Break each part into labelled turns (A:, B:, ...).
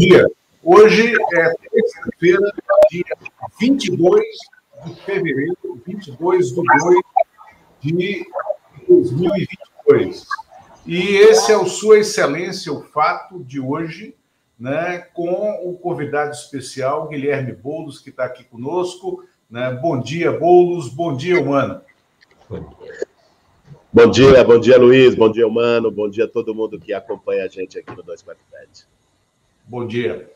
A: Dia. Hoje é terça-feira, dia 22 de fevereiro, 22 de 2 de 2022. E esse é o Sua Excelência, o fato de hoje, né, com o convidado especial, Guilherme Boulos, que está aqui conosco. Né? Bom dia, Boulos. Bom dia, Humano.
B: Bom dia, bom dia, Luiz. Bom dia, Humano. Bom dia a todo mundo que acompanha a gente aqui no 247.
A: Bom dia.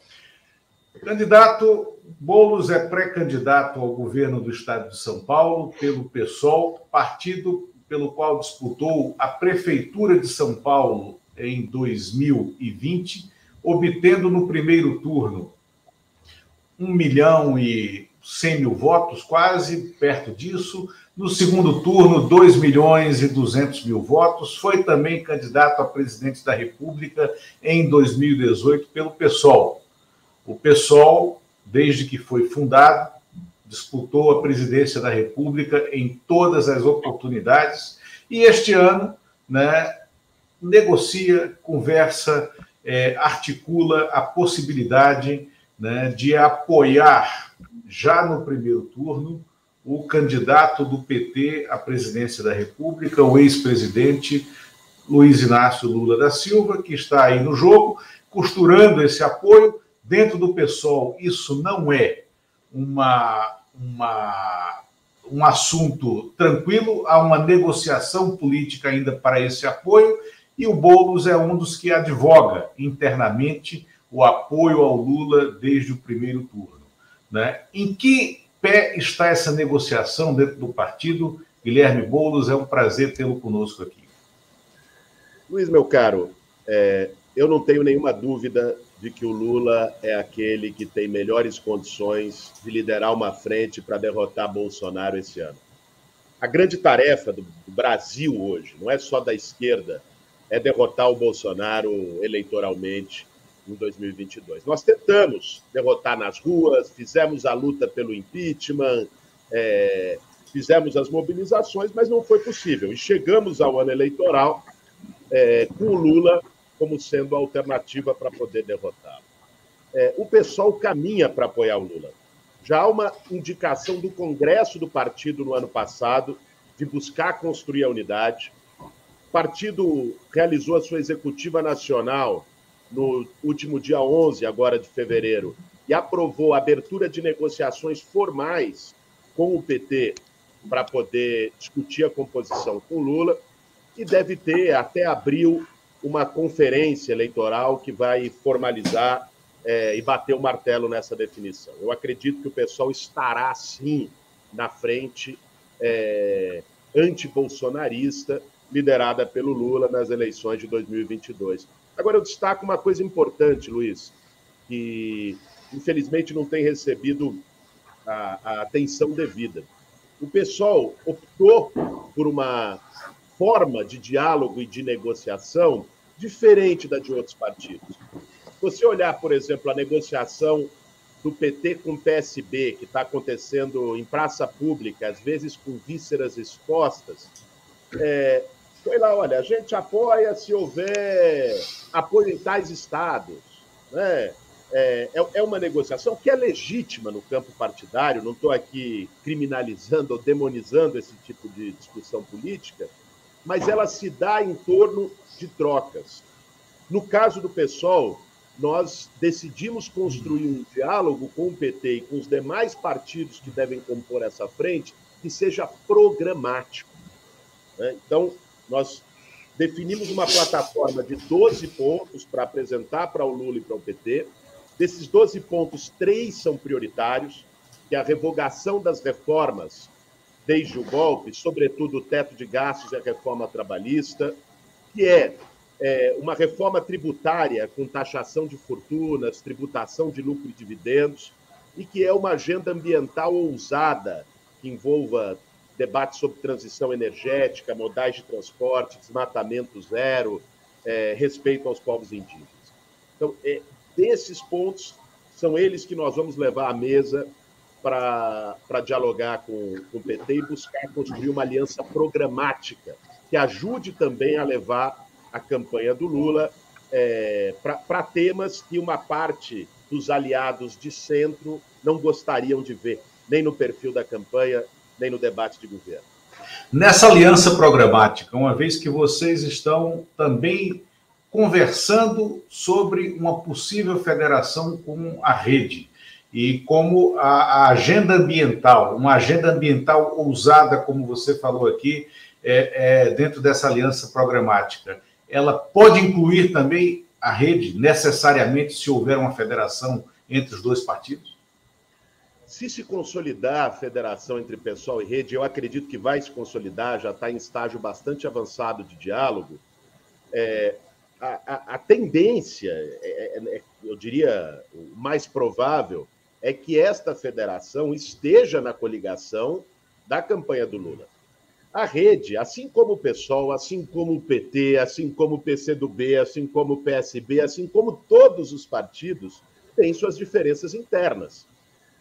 A: Candidato Boulos é pré-candidato ao governo do estado de São Paulo pelo PSOL, partido pelo qual disputou a prefeitura de São Paulo em 2020, obtendo no primeiro turno 1 milhão e 100 mil votos, quase perto disso. No segundo turno, 2 milhões e 200 mil votos. Foi também candidato a presidente da República em 2018 pelo PSOL. O PSOL, desde que foi fundado, disputou a presidência da República em todas as oportunidades e este ano né, negocia, conversa, é, articula a possibilidade né, de apoiar, já no primeiro turno, o candidato do PT à presidência da República, o ex-presidente Luiz Inácio Lula da Silva, que está aí no jogo, costurando esse apoio. Dentro do PSOL, isso não é uma, uma, um assunto tranquilo, há uma negociação política ainda para esse apoio, e o Boulos é um dos que advoga internamente o apoio ao Lula desde o primeiro turno. Né? Em que pé está essa negociação dentro do partido? Guilherme Boulos, é um prazer tê-lo conosco aqui.
B: Luiz, meu caro, é, eu não tenho nenhuma dúvida de que o Lula é aquele que tem melhores condições de liderar uma frente para derrotar Bolsonaro esse ano. A grande tarefa do Brasil hoje, não é só da esquerda, é derrotar o Bolsonaro eleitoralmente em 2022. Nós tentamos derrotar nas ruas, fizemos a luta pelo impeachment, é, fizemos as mobilizações, mas não foi possível. E chegamos ao ano eleitoral é, com o Lula como sendo a alternativa para poder derrotá-lo. É, o pessoal caminha para apoiar o Lula. Já há uma indicação do Congresso do partido no ano passado de buscar construir a unidade. O partido realizou a sua executiva nacional no último dia 11, agora de fevereiro, e aprovou a abertura de negociações formais com o PT para poder discutir a composição com Lula, e deve ter até abril uma conferência eleitoral que vai formalizar é, e bater o martelo nessa definição. Eu acredito que o pessoal estará, sim, na frente é, anti-bolsonarista, liderada pelo Lula nas eleições de 2022. Agora, eu destaco uma coisa importante, Luiz, que infelizmente não tem recebido a, a atenção devida. O pessoal optou por uma forma de diálogo e de negociação diferente da de outros partidos. Você olhar, por exemplo, a negociação do PT com o PSB, que está acontecendo em praça pública, às vezes com vísceras expostas, é, foi lá, olha, a gente apoia se houver apoio em tais estados. Né? É, é, é uma negociação que é legítima no campo partidário, não estou aqui criminalizando ou demonizando esse tipo de discussão política, mas ela se dá em torno de trocas. No caso do PSOL, nós decidimos construir um diálogo com o PT e com os demais partidos que devem compor essa frente que seja programático. Né? Então, nós definimos uma plataforma de 12 pontos para apresentar para o Lula e para o PT. Desses 12 pontos, três são prioritários, que é a revogação das reformas desde o golpe, sobretudo o teto de gastos e a reforma trabalhista, que é, é uma reforma tributária com taxação de fortunas, tributação de lucro e dividendos, e que é uma agenda ambiental ousada, que envolva debate sobre transição energética, modais de transporte, desmatamento zero, é, respeito aos povos indígenas. Então, é, desses pontos, são eles que nós vamos levar à mesa para dialogar com, com o PT e buscar construir uma aliança programática que ajude também a levar a campanha do Lula é, para temas que uma parte dos aliados de centro não gostariam de ver, nem no perfil da campanha, nem no debate de governo.
A: Nessa aliança programática, uma vez que vocês estão também conversando sobre uma possível federação com a rede e como a, a agenda ambiental, uma agenda ambiental ousada, como você falou aqui, é, é, dentro dessa aliança programática, ela pode incluir também a rede, necessariamente, se houver uma federação entre os dois partidos?
B: Se se consolidar a federação entre pessoal e rede, eu acredito que vai se consolidar, já está em estágio bastante avançado de diálogo. É, a, a, a, tendência, é, é, é eu diria, o mais provável, é que esta federação esteja na coligação da campanha do Lula. A rede, assim como o PSOL, assim como o PT, assim como o PCdoB, assim como o PSB, assim como todos os partidos, têm suas diferenças internas.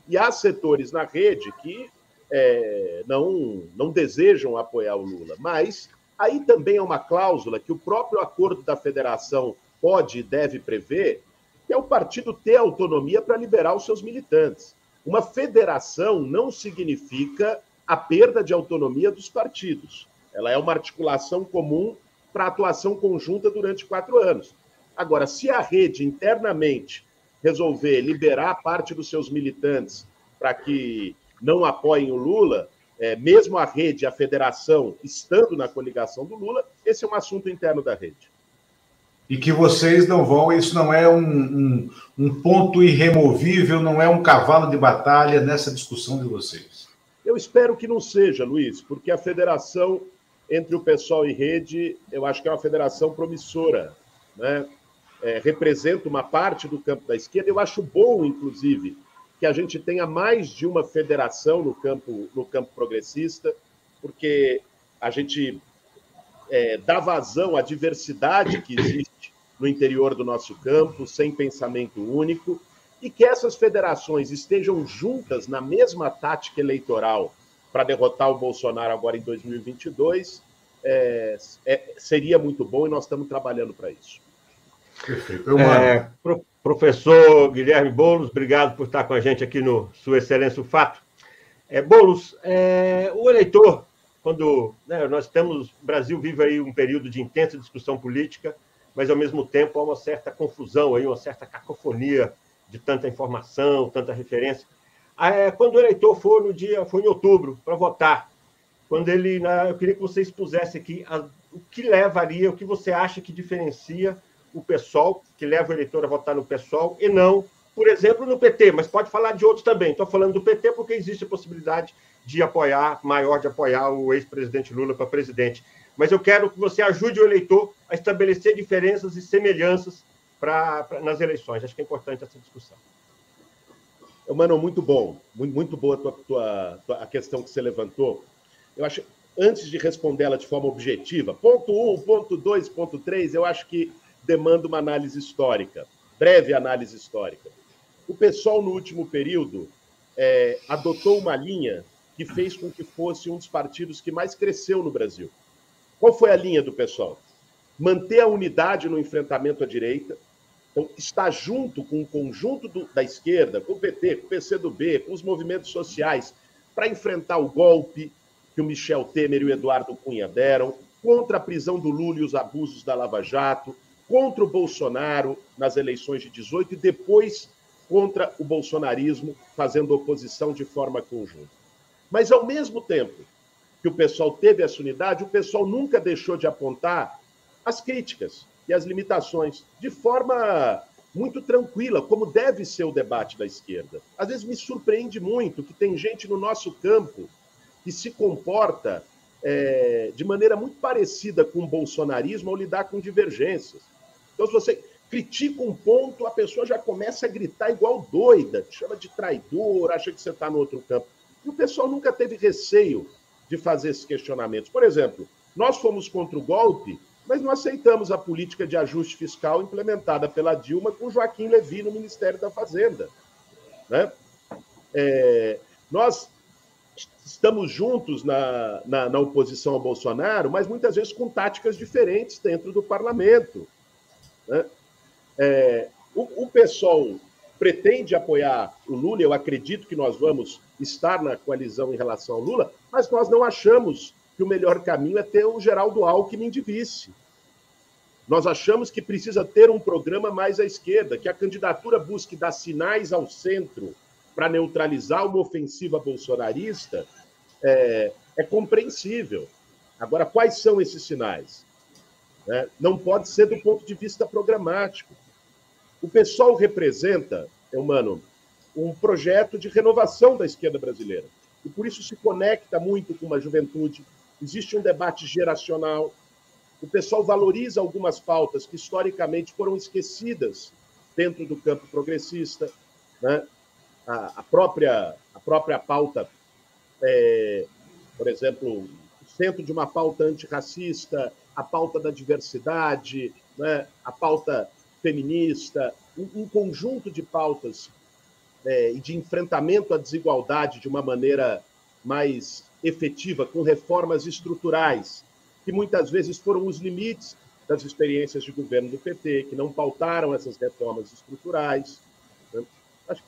B: E há setores na rede que é, não, não desejam apoiar o Lula. Mas aí também é uma cláusula que o próprio acordo da federação pode e deve prever, que é o partido ter autonomia para liberar os seus militantes. Uma federação não significa a perda de autonomia dos partidos. Ela é uma articulação comum para atuação conjunta durante quatro anos. Agora, se a rede internamente resolver liberar parte dos seus militantes para que não apoiem o Lula, é, mesmo a rede, a federação, estando na coligação do Lula, esse é um assunto interno da rede.
A: E que vocês não vão, isso não é um, um, um ponto irremovível, não é um cavalo de batalha nessa discussão de vocês.
B: Eu espero que não seja, Luiz, porque a federação entre o pessoal e rede, eu acho que é uma federação promissora, né? É, representa uma parte do campo da esquerda. Eu acho bom, inclusive, que a gente tenha mais de uma federação no campo, no campo progressista, porque a gente é, dá vazão à diversidade que existe no interior do nosso campo, sem pensamento único, e que essas federações estejam juntas na mesma tática eleitoral para derrotar o Bolsonaro agora em 2022 é, é, seria muito bom e nós estamos trabalhando para isso.
C: Perfeito. É, pro, professor Guilherme Boulos, obrigado por estar com a gente aqui no Sua Excelência o Fato. É, Boulos, é, o eleitor, quando né, nós temos, o Brasil vive aí um período de intensa discussão política, mas ao mesmo tempo há uma certa confusão aí, uma certa cacofonia de tanta informação, tanta referência. Ah, é, quando o eleitor for no dia, foi em outubro, para votar, quando ele, eu queria que você expusesse aqui a, o que levaria, o que você acha que diferencia o PSOL, que leva o eleitor a votar no PSOL, e não, por exemplo, no PT, mas pode falar de outros também. Estou falando do PT porque existe a possibilidade de apoiar, maior de apoiar o ex-presidente Lula para presidente. Mas eu quero que você ajude o eleitor a estabelecer diferenças e semelhanças pra, pra, nas eleições. Acho que é importante essa discussão.
B: Mano, muito bom. Muito, muito boa a, tua, tua, tua, a questão que você levantou. Eu acho, antes de responder ela de forma objetiva, ponto 1, um, ponto 2, ponto 3, eu acho que demanda uma análise histórica, breve análise histórica. O pessoal, no último período, é, adotou uma linha que fez com que fosse um dos partidos que mais cresceu no Brasil. Qual foi a linha do pessoal? Manter a unidade no enfrentamento à direita, então, junto com o conjunto do, da esquerda, com o PT, com o PCdoB, com os movimentos sociais, para enfrentar o golpe que o Michel Temer e o Eduardo Cunha deram, contra a prisão do Lula e os abusos da Lava Jato, contra o Bolsonaro nas eleições de 18 e depois contra o bolsonarismo, fazendo oposição de forma conjunta. Mas, ao mesmo tempo que o pessoal teve essa unidade, o pessoal nunca deixou de apontar as críticas e as limitações, de forma muito tranquila, como deve ser o debate da esquerda. Às vezes me surpreende muito que tem gente no nosso campo que se comporta é, de maneira muito parecida com o bolsonarismo ao lidar com divergências. Então, se você critica um ponto, a pessoa já começa a gritar igual doida, te chama de traidor, acha que você está no outro campo. E o pessoal nunca teve receio de fazer esses questionamentos. Por exemplo, nós fomos contra o golpe mas não aceitamos a política de ajuste fiscal implementada pela Dilma com Joaquim Levy no Ministério da Fazenda. Né? É, nós estamos juntos na, na, na, oposição ao Bolsonaro, mas muitas vezes com táticas diferentes dentro do parlamento. Né? É, o, o pessoal pretende apoiar o Lula, eu acredito que nós vamos estar na coalizão em relação ao Lula, mas nós não achamos que o melhor caminho é ter o Geraldo Alckmin de vice. Nós achamos que precisa ter um programa mais à esquerda, que a candidatura busque dar sinais ao centro para neutralizar uma ofensiva bolsonarista, é, é, compreensível. Agora, quais são esses sinais? É, não pode ser do ponto de vista programático. O pessoal representa, humano, um projeto de renovação da esquerda brasileira. E por isso se conecta muito com uma juventude. Existe um debate geracional. O pessoal valoriza algumas pautas que historicamente foram esquecidas dentro do campo progressista. Né? A, a, própria, a própria pauta, é, por exemplo, centro de uma pauta antirracista, a pauta da diversidade, né? a pauta feminista, um, um conjunto de pautas é, de enfrentamento à desigualdade de uma maneira mais efetiva, com reformas estruturais, que muitas vezes foram os limites das experiências de governo do PT, que não pautaram essas reformas estruturais. Né?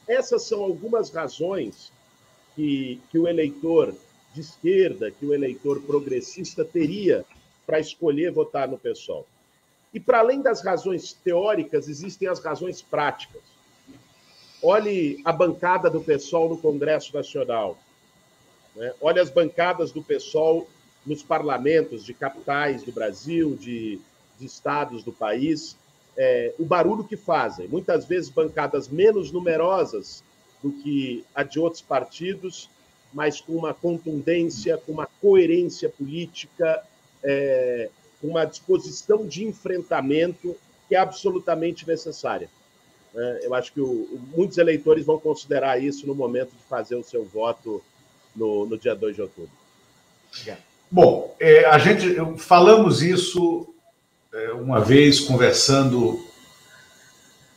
B: Essas são algumas razões que, que o eleitor de esquerda, que o eleitor progressista teria para escolher votar no PSOL. E para além das razões teóricas, existem as razões práticas. Olhe a bancada do PSOL no Congresso Nacional. Né? Olhe as bancadas do PSOL nos parlamentos de capitais do Brasil, de, de estados do país. É, o barulho que fazem. Muitas vezes bancadas menos numerosas do que a de outros partidos, mas com uma contundência, com uma coerência política, é, uma disposição de enfrentamento que é absolutamente necessária. É, eu acho que o, muitos eleitores vão considerar isso no momento de fazer o seu voto no, no dia 2 de outubro.
A: Bom, é, a gente falamos isso uma vez conversando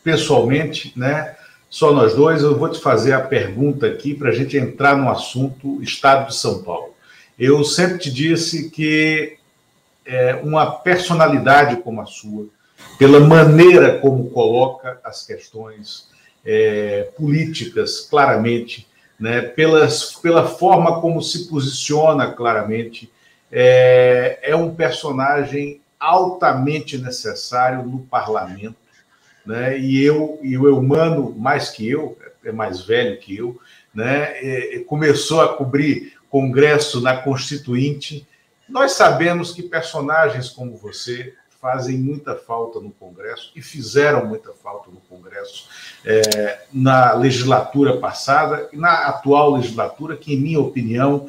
A: pessoalmente, né? Só nós dois. Eu vou te fazer a pergunta aqui para a gente entrar no assunto Estado de São Paulo. Eu sempre te disse que é, uma personalidade como a sua, pela maneira como coloca as questões é, políticas claramente, né, pelas, pela forma como se posiciona claramente, é, é um personagem altamente necessário no parlamento. Né, e eu, e o Eumano, mais que eu, é mais velho que eu, né, é, começou a cobrir congresso na Constituinte nós sabemos que personagens como você fazem muita falta no Congresso e fizeram muita falta no Congresso é, na legislatura passada e na atual legislatura, que, em minha opinião,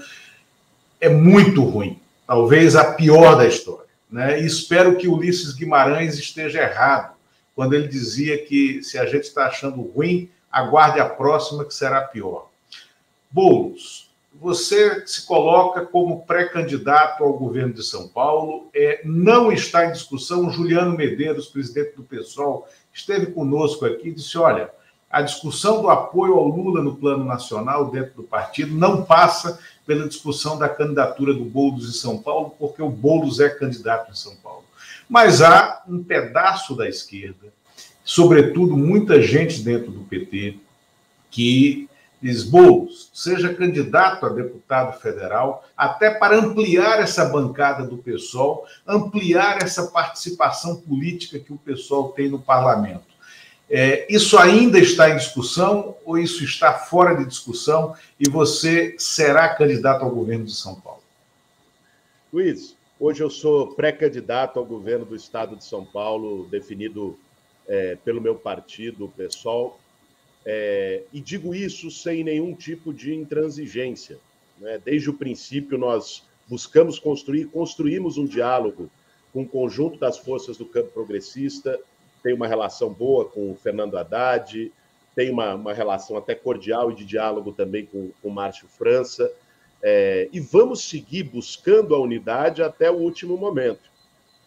A: é muito ruim, talvez a pior da história. Né? E espero que Ulisses Guimarães esteja errado quando ele dizia que se a gente está achando ruim, aguarde a próxima que será pior. Boulos, você se coloca como pré-candidato ao governo de São Paulo. É, não está em discussão. Juliano Medeiros, presidente do PSOL, esteve conosco aqui e disse: olha, a discussão do apoio ao Lula no plano nacional, dentro do partido, não passa pela discussão da candidatura do Boulos em São Paulo, porque o Boulos é candidato em São Paulo. Mas há um pedaço da esquerda, sobretudo muita gente dentro do PT, que diz Boulos, seja candidato a deputado federal, até para ampliar essa bancada do PSOL, ampliar essa participação política que o PSOL tem no parlamento. É, isso ainda está em discussão ou isso está fora de discussão e você será candidato ao governo de São Paulo?
B: Luiz, hoje eu sou pré-candidato ao governo do estado de São Paulo, definido é, pelo meu partido, o PSOL, é, e digo isso sem nenhum tipo de intransigência. Né? Desde o princípio, nós buscamos construir, construímos um diálogo com o conjunto das forças do campo progressista, tem uma relação boa com o Fernando Haddad, tem uma, uma relação até cordial e de diálogo também com o Márcio França, é, e vamos seguir buscando a unidade até o último momento.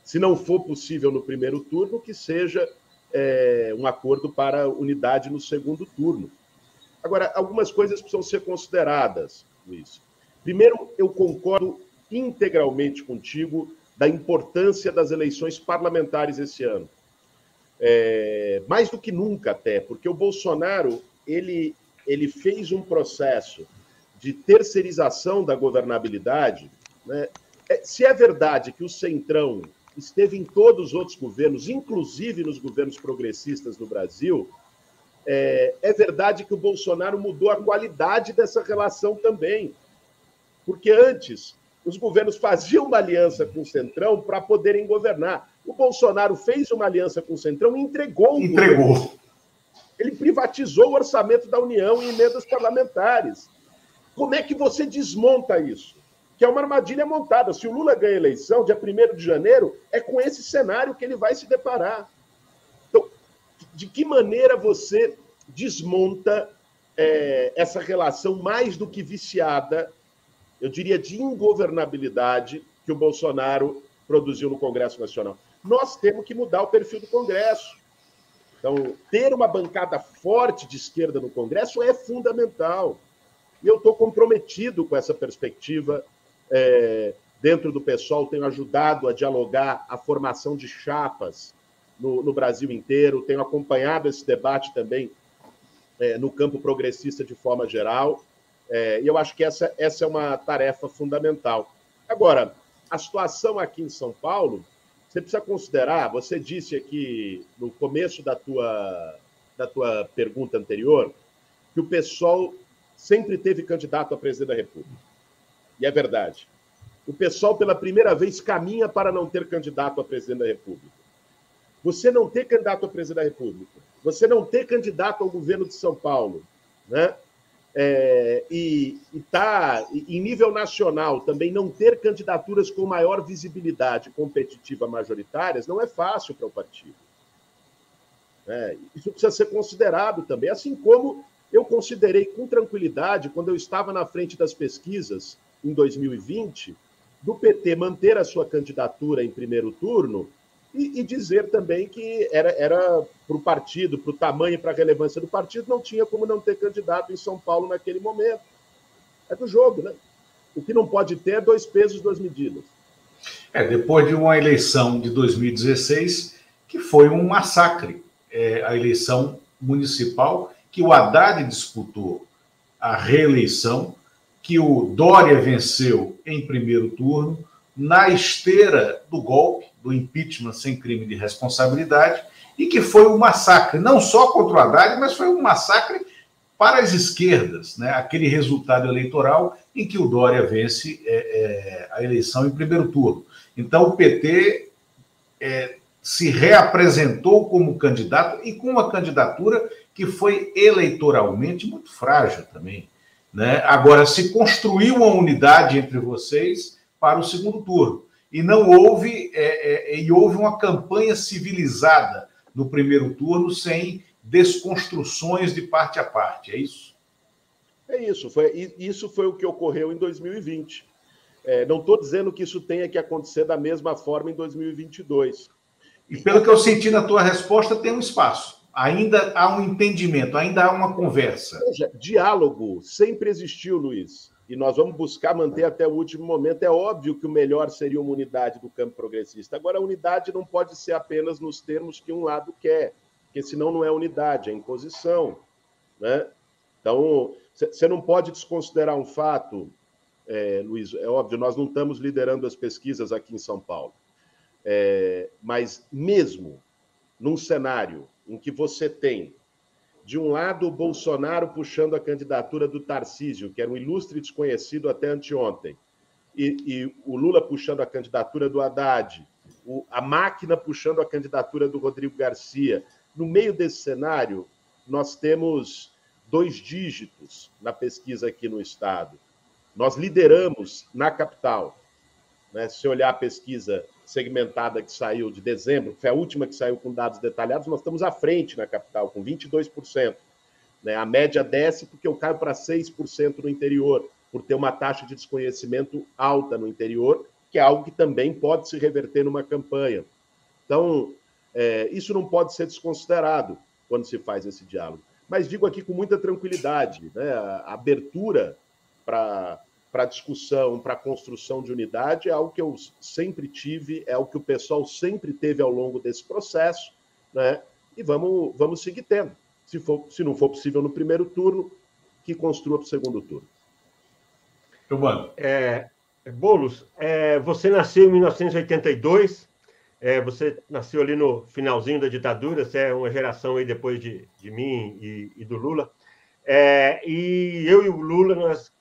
B: Se não for possível no primeiro turno, que seja é, um acordo para unidade no segundo turno. Agora, algumas coisas precisam ser consideradas, Luiz. Primeiro, eu concordo integralmente contigo da importância das eleições parlamentares esse ano. É, mais do que nunca até, porque o Bolsonaro ele, ele fez um processo de terceirização da governabilidade. Né? É, se é verdade que o Centrão esteve em todos os outros governos, inclusive nos governos progressistas no Brasil, é, é verdade que o Bolsonaro mudou a qualidade dessa relação também. Porque antes, os governos faziam uma aliança com o Centrão para poderem governar. O Bolsonaro fez uma aliança com o Centrão e entregou o
A: Entregou. Governo.
B: Ele privatizou o orçamento da União em emendas parlamentares. Como é que você desmonta isso? Que é uma armadilha montada. Se o Lula ganha a eleição, dia 1 de janeiro, é com esse cenário que ele vai se deparar. Então, de que maneira você desmonta é, essa relação mais do que viciada, eu diria de ingovernabilidade, que o Bolsonaro produziu no Congresso Nacional? nós temos que mudar o perfil do Congresso. Então, ter uma bancada forte de esquerda no Congresso é fundamental. E eu estou comprometido com essa perspectiva. É, dentro do pessoal, tenho ajudado a dialogar a formação de chapas no, no Brasil inteiro, tenho acompanhado esse debate também é, no campo progressista de forma geral. É, e eu acho que essa, essa é uma tarefa fundamental. Agora, a situação aqui em São Paulo você precisa considerar, você disse aqui no começo da tua, da tua pergunta anterior, que o PSOL sempre teve candidato a presidente da República. E é verdade. O PSOL, pela primeira vez, caminha para não ter candidato a presidente da República. Você não ter candidato a presidente da República, você não ter candidato ao governo de São Paulo, né? É, e está em nível nacional também não ter candidaturas com maior visibilidade competitiva majoritárias não é fácil para o partido. É, isso precisa ser considerado também, assim como eu considerei com tranquilidade quando eu estava na frente das pesquisas em 2020 do PT manter a sua candidatura em primeiro turno e, e dizer também que era, para o partido, para o tamanho para a relevância do partido, não tinha como não ter candidato em São Paulo naquele momento. É do jogo, né? O que não pode ter é dois pesos, duas medidas.
A: É, depois de uma eleição de 2016, que foi um massacre, é, a eleição municipal, que o Haddad disputou a reeleição, que o Dória venceu em primeiro turno, na esteira do golpe, do impeachment sem crime de responsabilidade, e que foi um massacre, não só contra o Haddad, mas foi um massacre para as esquerdas, né? aquele resultado eleitoral em que o Dória vence é, é, a eleição em primeiro turno. Então, o PT é, se reapresentou como candidato e com uma candidatura que foi eleitoralmente muito frágil também. Né? Agora, se construiu uma unidade entre vocês para o segundo turno. E não houve, é, é, e houve uma campanha civilizada no primeiro turno, sem desconstruções de parte a parte, é isso?
B: É isso, foi, isso foi o que ocorreu em 2020. É, não estou dizendo que isso tenha que acontecer da mesma forma em 2022.
A: E pelo que eu senti na tua resposta, tem um espaço. Ainda há um entendimento, ainda há uma conversa.
B: Seja, diálogo sempre existiu, Luiz e nós vamos buscar manter até o último momento. É óbvio que o melhor seria uma unidade do campo progressista. Agora, a unidade não pode ser apenas nos termos que um lado quer, porque senão não é unidade, é imposição. Né? Então, você não pode desconsiderar um fato, é, Luiz, é óbvio, nós não estamos liderando as pesquisas aqui em São Paulo, é, mas mesmo num cenário em que você tem de um lado, o Bolsonaro puxando a candidatura do Tarcísio, que era um ilustre desconhecido até anteontem, e, e o Lula puxando a candidatura do Haddad, o, a máquina puxando a candidatura do Rodrigo Garcia. No meio desse cenário, nós temos dois dígitos na pesquisa aqui no Estado. Nós lideramos na capital. Né? Se olhar a pesquisa segmentada que saiu de dezembro, que foi a última que saiu com dados detalhados, nós estamos à frente na capital, com 22%. Né? A média desce porque eu caio para 6% no interior, por ter uma taxa de desconhecimento alta no interior, que é algo que também pode se reverter numa campanha. Então, é, isso não pode ser desconsiderado quando se faz esse diálogo. Mas digo aqui com muita tranquilidade, né? a abertura para para discussão, para construção de unidade, é algo que eu sempre tive, é o que o pessoal sempre teve ao longo desse processo, né? e vamos, vamos seguir tendo. Se, for, se não for possível no primeiro turno, que construa para o segundo turno.
C: Mano. É, Boulos, é, você nasceu em 1982, é, você nasceu ali no finalzinho da ditadura, você é uma geração aí depois de, de mim e, e do Lula. É, e eu e o Lula, nós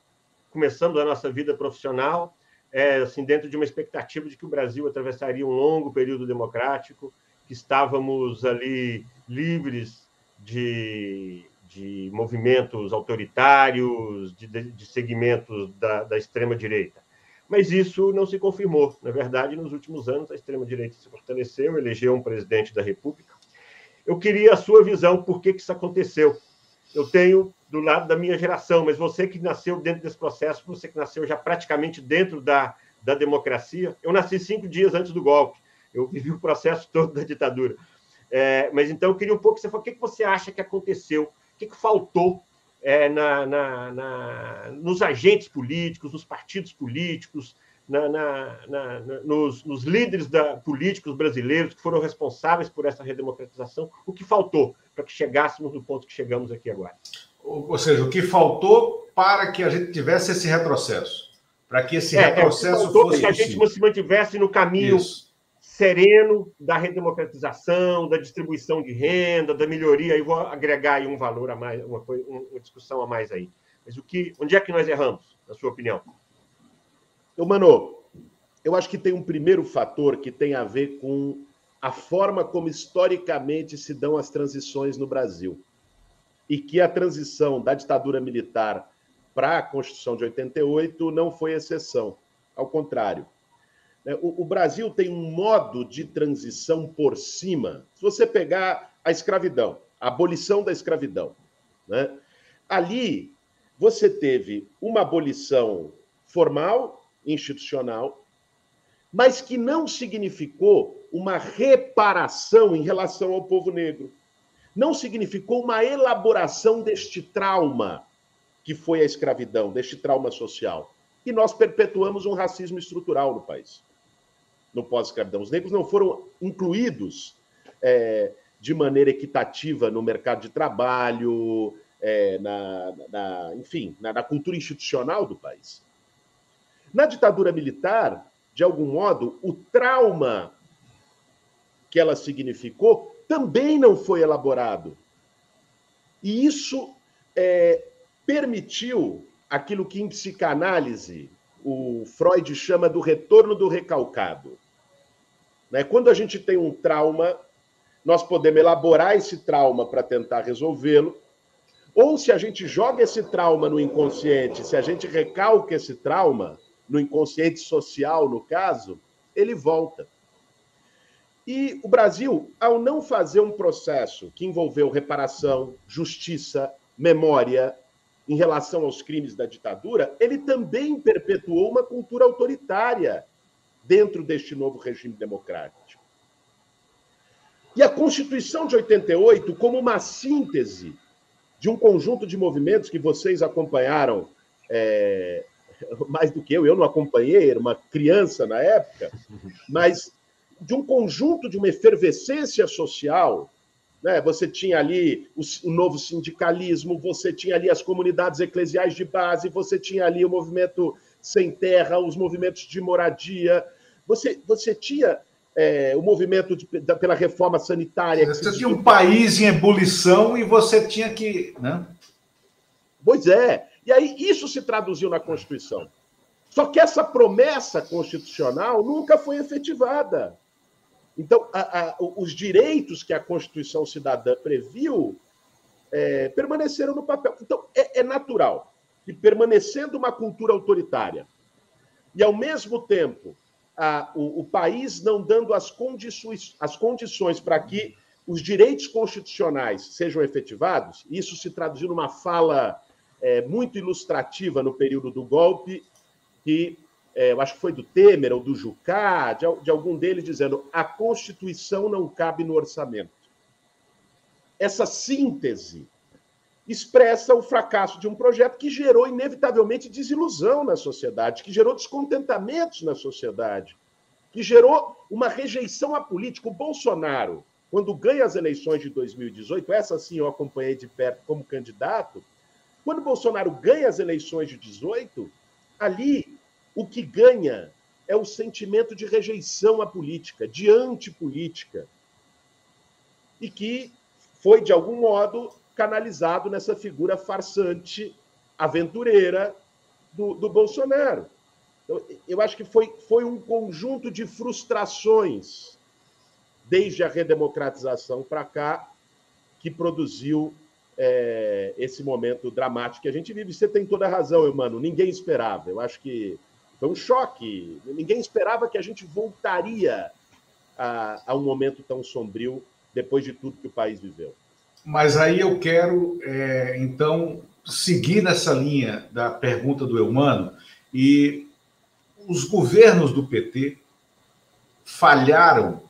C: começamos a nossa vida profissional é, assim, dentro de uma expectativa de que o Brasil atravessaria um longo período democrático, que estávamos ali livres de, de movimentos autoritários, de, de segmentos da, da extrema-direita. Mas isso não se confirmou. Na verdade, nos últimos anos, a extrema-direita se fortaleceu, elegeu um presidente da República. Eu queria a sua visão, por que, que isso aconteceu? Eu tenho do lado da minha geração, mas você que nasceu dentro desse processo, você que nasceu já praticamente dentro da, da democracia, eu nasci cinco dias antes do golpe, eu vivi o processo todo da ditadura. É, mas então eu queria um pouco que você fale, o que, que você acha que aconteceu, o que, que faltou é, na, na, na, nos agentes políticos, nos partidos políticos, na, na, nos, nos, líderes da, políticos brasileiros que foram responsáveis por essa redemocratização, o que faltou para que chegássemos no ponto que chegamos aqui agora?
A: Ou seja, o que faltou para que a gente tivesse esse retrocesso? Para que esse é, retrocesso é, fosse.
C: Que a gente se mantivesse no caminho Isso. sereno da redemocratização, da distribuição de renda, da melhoria. Aí vou agregar aí um valor a mais, uma, uma discussão a mais aí. Mas o que, onde é que nós erramos, na sua opinião?
B: Eu, Mano, eu acho que tem um primeiro fator que tem a ver com a forma como historicamente se dão as transições no Brasil e que a transição da ditadura militar para a Constituição de 88 não foi exceção. Ao contrário. Né, o, Brasil tem um modo de transição por cima. Se você pegar a escravidão, a abolição da escravidão, né? ali você teve uma abolição formal, institucional, mas que não significou uma reparação em relação ao povo negro não significou uma elaboração deste trauma que foi a escravidão, deste trauma social. E nós perpetuamos um racismo estrutural no país, no pós-escravidão. Os negros não foram incluídos é, de maneira equitativa no mercado de trabalho, é, na, na, enfim, na, na cultura institucional do país. Na ditadura militar, de algum modo, o trauma que ela significou também não foi elaborado. E isso é, permitiu aquilo que em psicanálise o Freud chama do retorno do recalcado. Né? Quando a gente tem um trauma, nós podemos elaborar esse trauma para tentar resolvê-lo, ou se a gente joga esse trauma no inconsciente, se a gente recalca esse trauma, no inconsciente social, no caso, ele volta. E o Brasil, ao não fazer um processo que envolveu reparação, justiça, memória em relação aos crimes da ditadura, ele também perpetuou uma cultura autoritária dentro deste novo regime democrático. E a Constituição de 88, como uma síntese de um conjunto de movimentos que vocês acompanharam é, mais do que eu, eu não acompanhei, era uma criança na época, mas de um conjunto de uma efervescência social. Né? Você tinha ali o, o, novo sindicalismo, você tinha ali as comunidades eclesiais de base, você tinha ali o movimento sem terra, os movimentos de moradia, você, você tinha é, o movimento de, da, pela reforma sanitária.
A: Você tinha um país em ebulição e você tinha que. Né?
B: Pois é. E aí isso se traduziu na Constituição. Só que essa promessa constitucional nunca foi efetivada. Então, a, a, os direitos que a Constituição Cidadã previu é, permaneceram no papel. Então, é, é natural que, permanecendo uma cultura autoritária e, ao mesmo tempo, a, o, o, país não dando as condições, as condições para que os direitos constitucionais sejam efetivados, isso se traduziu numa fala é, muito ilustrativa no período do golpe, que é, eu acho que foi do Temer ou do Jucá, de, de algum deles, dizendo a Constituição não cabe no orçamento. Essa síntese expressa o fracasso de um projeto que gerou, inevitavelmente, desilusão na sociedade, que gerou descontentamentos na sociedade, que gerou uma rejeição à política. O Bolsonaro, quando ganha as eleições de 2018, essa sim eu acompanhei de perto como candidato, quando Bolsonaro ganha as eleições de 18, ali o que ganha é o sentimento de rejeição à política, de antipolítica, e que foi, de algum modo, canalizado nessa figura farsante, aventureira do, do Bolsonaro. Então, eu acho que foi, foi um conjunto de frustrações, desde a redemocratização para cá, que produziu é, esse momento dramático que a gente vive. Você tem toda a razão, mano. Ninguém esperava. Eu acho que foi um choque. Ninguém esperava que a gente voltaria a, a um momento tão sombrio depois de tudo que o país viveu.
A: Mas aí eu quero, é, então, seguir nessa linha da pergunta do Eumano e os governos do PT falharam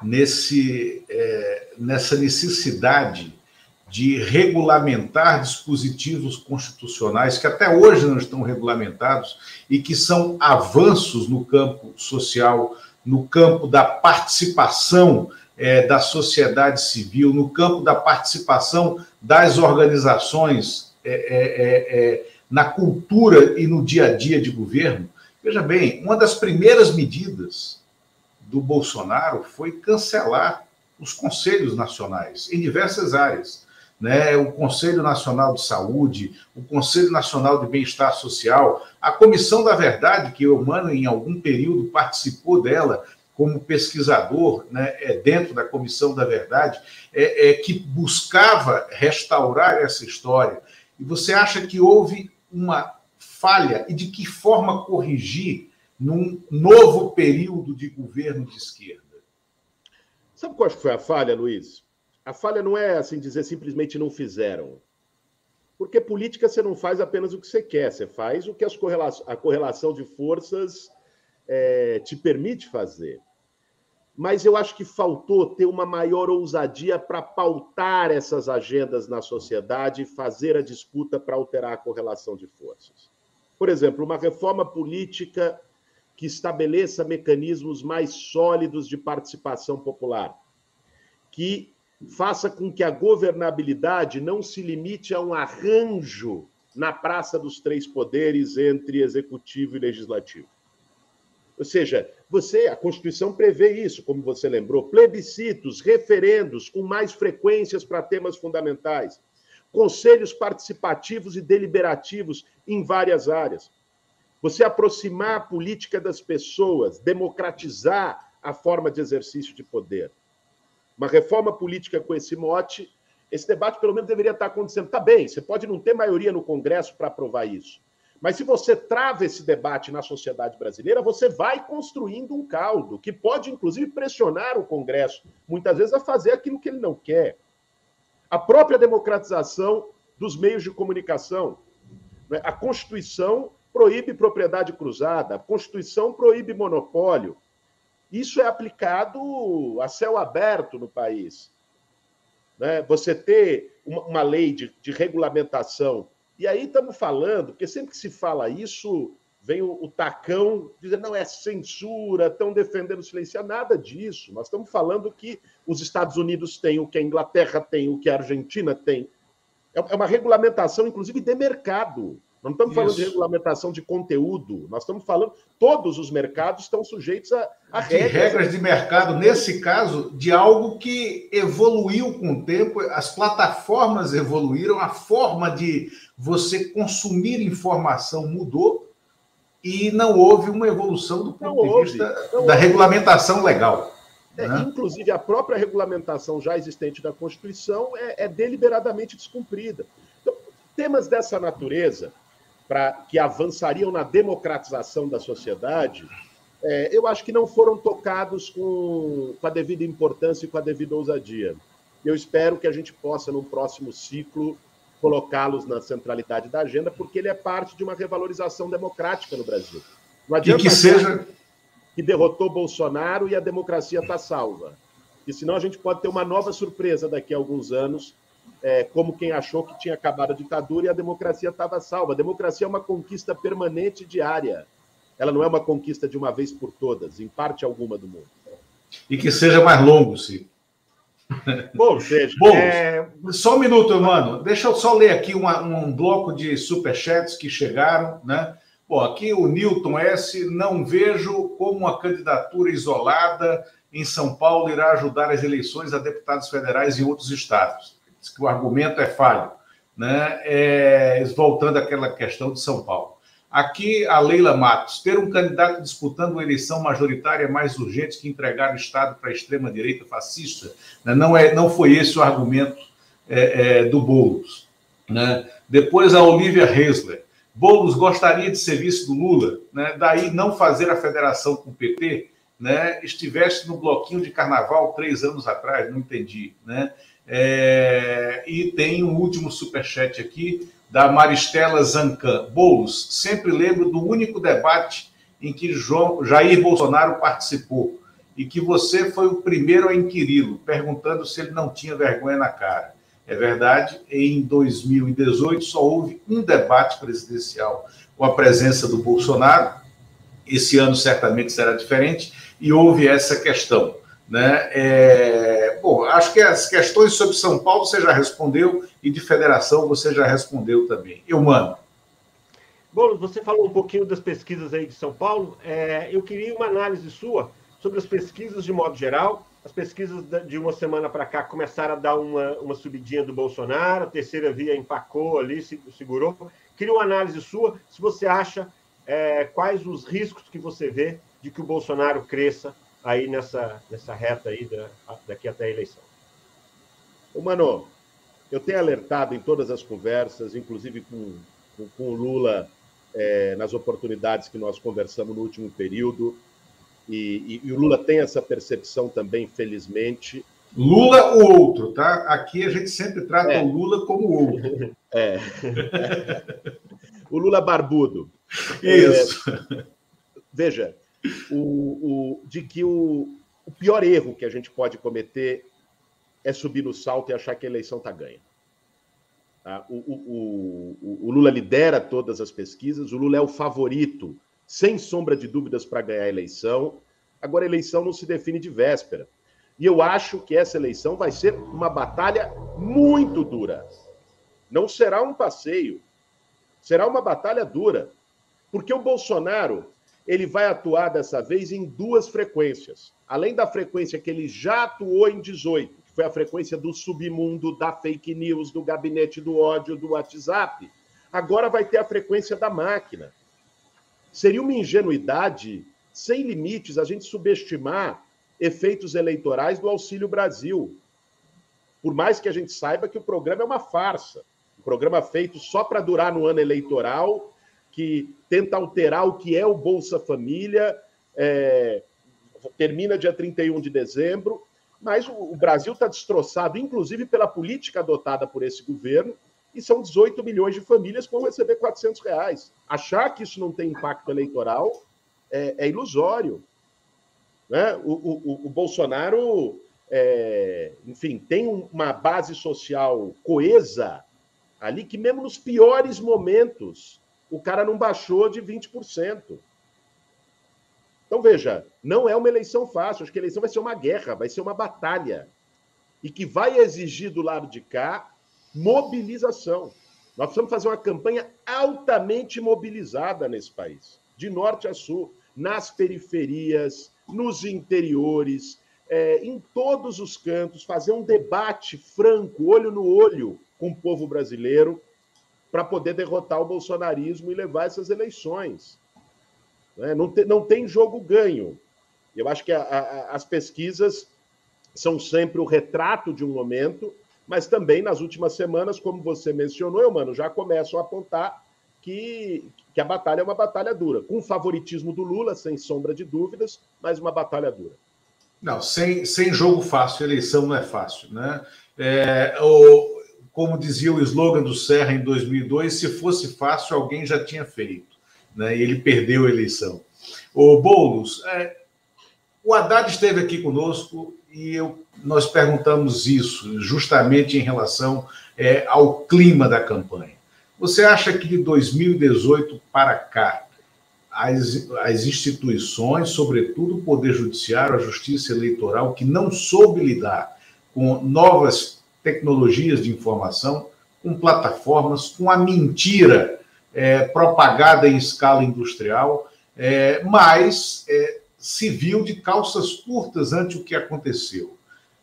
A: nesse, é, nessa necessidade de regulamentar dispositivos constitucionais que até hoje não estão regulamentados e que são avanços no campo social, no campo da participação é, da sociedade civil, no campo da participação das organizações é, é, na cultura e no dia a dia de governo. Veja bem, uma das primeiras medidas do Bolsonaro foi cancelar os conselhos nacionais em diversas áreas né, o Conselho Nacional de Saúde, o Conselho Nacional de Bem-Estar Social, a Comissão da Verdade, que o Mano, em algum período, participou dela como pesquisador né, é, dentro da Comissão da Verdade, é, é, que buscava restaurar essa história. E você acha que houve uma falha e de que forma corrigir num novo período de governo de esquerda?
B: Sabe qual foi a falha, Luiz? A falha não é assim dizer simplesmente não fizeram. Porque política você não faz apenas o que você quer, você faz o que correlação, a correlação de forças é, te permite fazer. Mas eu acho que faltou ter uma maior ousadia para pautar essas agendas na sociedade e fazer a disputa para alterar a correlação de forças. Por exemplo, uma reforma política que estabeleça mecanismos mais sólidos de participação popular, que faça com que a governabilidade não se limite a um arranjo na praça dos três poderes entre executivo e legislativo. Ou seja, você, a Constituição prevê isso, como você lembrou, plebiscitos, referendos com mais frequências para temas fundamentais, conselhos participativos e deliberativos em várias áreas. Você aproximar a política das pessoas, democratizar a forma de exercício de poder uma reforma política com esse mote, esse debate pelo menos deveria estar acontecendo. Tá bem, você pode não ter maioria no Congresso para aprovar isso. Mas se você trava esse debate na sociedade brasileira, você vai construindo um caldo que pode, inclusive, pressionar o Congresso, muitas vezes, a fazer aquilo que ele não quer. A própria democratização dos meios de comunicação. Né? A Constituição proíbe propriedade cruzada, a Constituição proíbe monopólio. Isso é aplicado a céu aberto no país. Né? Você ter uma, lei de, de, regulamentação. E aí estamos falando, porque sempre que se fala isso, vem o, o tacão dizendo não é censura, estão defendendo silenciar, nada disso. Nós estamos falando que os Estados Unidos têm, o que a Inglaterra tem, o que a Argentina tem. É, é uma regulamentação, inclusive, de mercado. Não estamos falando Isso. de regulamentação de conteúdo, nós estamos falando. Todos os mercados estão sujeitos a, a
A: de regras. regras de mercado, nesse caso, de algo que evoluiu com o tempo, as plataformas evoluíram, a forma de você consumir informação mudou e não houve uma evolução do ponto não de houve, vista da houve. regulamentação legal.
B: É, né? Inclusive, a própria regulamentação já existente da Constituição é, é deliberadamente descumprida. Então, temas dessa natureza para que avançariam na democratização da sociedade, é, eu acho que não foram tocados com, com a devida importância e com a devida ousadia. Eu espero que a gente possa, no próximo ciclo, colocá-los na centralidade da agenda, porque ele é parte de uma revalorização democrática no Brasil.
A: Não adianta e que seja
B: que derrotou Bolsonaro e a democracia está salva. E senão a gente pode ter uma nova surpresa daqui a alguns anos é, como quem achou que tinha acabado a ditadura e a democracia estava salva. A democracia é uma conquista permanente diária. Ela não é uma conquista de uma vez por todas, em parte alguma do mundo.
A: E que seja mais longo, sim. Bom, seja, Bom é... só um minuto, mano. Deixa eu só ler aqui uma, um bloco de superchats que chegaram, né? Bom, aqui o Newton S. Não vejo como uma candidatura isolada em São Paulo irá ajudar as eleições a deputados federais em outros estados. Diz que o argumento é falho, né? É, voltando àquela questão de São Paulo. Aqui, a Leila Matos. Ter um candidato disputando uma eleição majoritária é mais urgente que entregar o Estado para a extrema-direita fascista? Né? Não, é, não foi esse o argumento é, é, do Boulos. Né? Depois, a Olivia Hesler. Boulos gostaria de ser vice do Lula, né? daí não fazer a federação com o PT, né? estivesse no bloquinho de carnaval três anos atrás, não entendi. Né? É... E tem um último superchat aqui da Maristela Zancan. Boulos, sempre lembro do único debate em que João, Jair Bolsonaro participou e que você foi o primeiro a inquiri-lo, perguntando se ele não tinha vergonha na cara. É verdade, em 2018 só houve um debate presidencial com a presença do Bolsonaro. Esse ano certamente será diferente e houve essa questão. Né? É, bom, acho que as questões sobre São Paulo você já respondeu e de federação você já respondeu também. Eu mando.
C: Bom, você falou um pouquinho das pesquisas aí de São Paulo. É, eu queria uma análise sua sobre as pesquisas de modo geral. As pesquisas de uma semana para cá começaram a dar uma, uma subidinha do Bolsonaro, a terceira via empacou ali, segurou. Queria uma análise sua, se você acha é, quais os riscos que você vê de que o Bolsonaro cresça aí nessa, nessa reta aí da, daqui até a eleição.
B: Ô, Mano, eu tenho alertado em todas as conversas, inclusive com, com, com o Lula, é, nas oportunidades que nós conversamos no último período, e, e, e, o Lula tem essa percepção também, felizmente.
A: Lula ou outro, tá? Aqui a gente sempre trata é. o Lula como outro.
B: É. o Lula barbudo.
A: Isso.
B: É, veja, o, o, de que o, o pior erro que a gente pode cometer é subir no salto e achar que a eleição está ganha. Tá? O, o, o, o, Lula lidera todas as pesquisas, o Lula é o favorito, sem sombra de dúvidas, para ganhar a eleição. Agora, a eleição não se define de véspera. E eu acho que essa eleição vai ser uma batalha muito dura. Não será um passeio, será uma batalha dura. Porque o Bolsonaro ele vai atuar dessa vez em duas frequências. Além da frequência que ele já atuou em 18, que foi a frequência do submundo, da fake news, do gabinete do ódio, do WhatsApp, agora vai ter a frequência da máquina. Seria uma ingenuidade sem limites a gente subestimar efeitos eleitorais do Auxílio Brasil. Por mais que a gente saiba que o programa é uma farsa, um programa feito só para durar no ano eleitoral que tenta alterar o que é o Bolsa Família, é, termina dia 31 de dezembro, mas o, o Brasil está destroçado, inclusive pela política adotada por esse governo, e são 18 milhões de famílias que vão receber 400 reais. Achar que isso não tem impacto eleitoral é, é ilusório. Né? O, o, o Bolsonaro, é, enfim, tem uma base social coesa ali que, mesmo nos piores momentos, o cara não baixou de 20%. Então, veja, não é uma eleição fácil. Acho que a eleição vai ser uma guerra, vai ser uma batalha. E que vai exigir do lado de cá mobilização. Nós precisamos fazer uma campanha altamente mobilizada nesse país, de norte a sul, nas periferias, nos interiores, é, em todos os cantos, fazer um debate franco, olho no olho, com o povo brasileiro para poder derrotar o bolsonarismo e levar essas eleições. Né? Não, te, não tem jogo ganho. Eu acho que a, a, as pesquisas são sempre o retrato de um momento, mas também nas últimas semanas, como você mencionou, eu, mano, já começam a apontar que, que a batalha é uma batalha dura, com o favoritismo do Lula, sem sombra de dúvidas, mas uma batalha dura.
A: Não, sem, sem jogo fácil, eleição não é fácil, né? É, o, como dizia o slogan do Serra em 2002, se fosse fácil, alguém já tinha feito. Né? E ele perdeu a eleição. O Boulos, é, o Haddad esteve aqui conosco e eu, nós perguntamos isso justamente em relação é, ao clima da campanha. Você acha que de 2018 para cá, as, as instituições, sobretudo o Poder Judiciário, a Justiça Eleitoral, que não soube lidar com novas tecnologias de informação, com plataformas, com a mentira é, propagada em escala industrial, é, mas é, se viu de calças curtas ante o que aconteceu.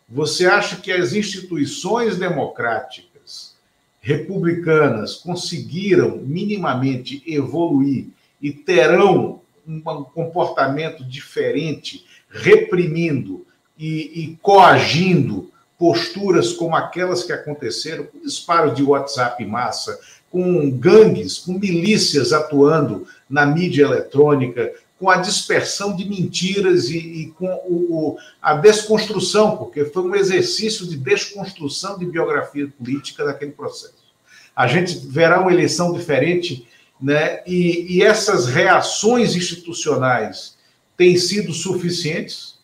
A: Você acha que as instituições democráticas republicanas conseguiram minimamente evoluir e terão um comportamento diferente, reprimindo e, e coagindo posturas como aquelas que aconteceram, com disparos de WhatsApp massa, com gangues, com milícias atuando na mídia eletrônica, com a dispersão de mentiras e, e com o, o, a desconstrução, porque foi um exercício de desconstrução de biografia política daquele processo. A gente verá uma eleição diferente, né? e, e essas reações institucionais têm sido suficientes?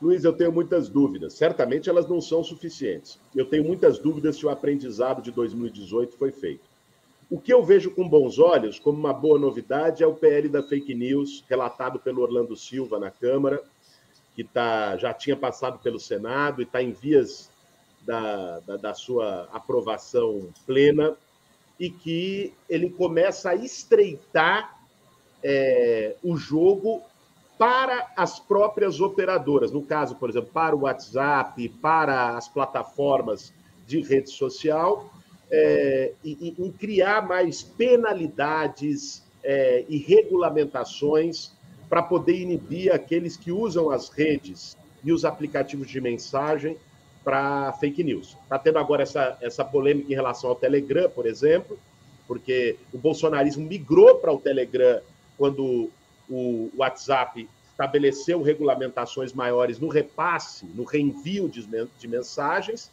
B: Luiz, eu tenho muitas dúvidas. Certamente elas não são suficientes. Eu tenho muitas dúvidas se o aprendizado de 2018 foi feito. O que eu vejo com bons olhos, como uma boa novidade, é o PL da fake news, relatado pelo Orlando Silva na Câmara, que tá, já tinha passado pelo Senado e está em vias da, da, da sua aprovação plena, e que ele começa a estreitar é, o jogo para as próprias operadoras, no caso, por exemplo, para o WhatsApp, para as plataformas de rede social, é, em, em, criar mais penalidades é, e regulamentações para poder inibir aqueles que usam as redes e os aplicativos de mensagem para fake news. Está tendo agora essa, essa polêmica em relação ao Telegram, por exemplo, porque o bolsonarismo migrou para o Telegram quando o WhatsApp estabeleceu regulamentações maiores no repasse, no reenvio de, mensagens,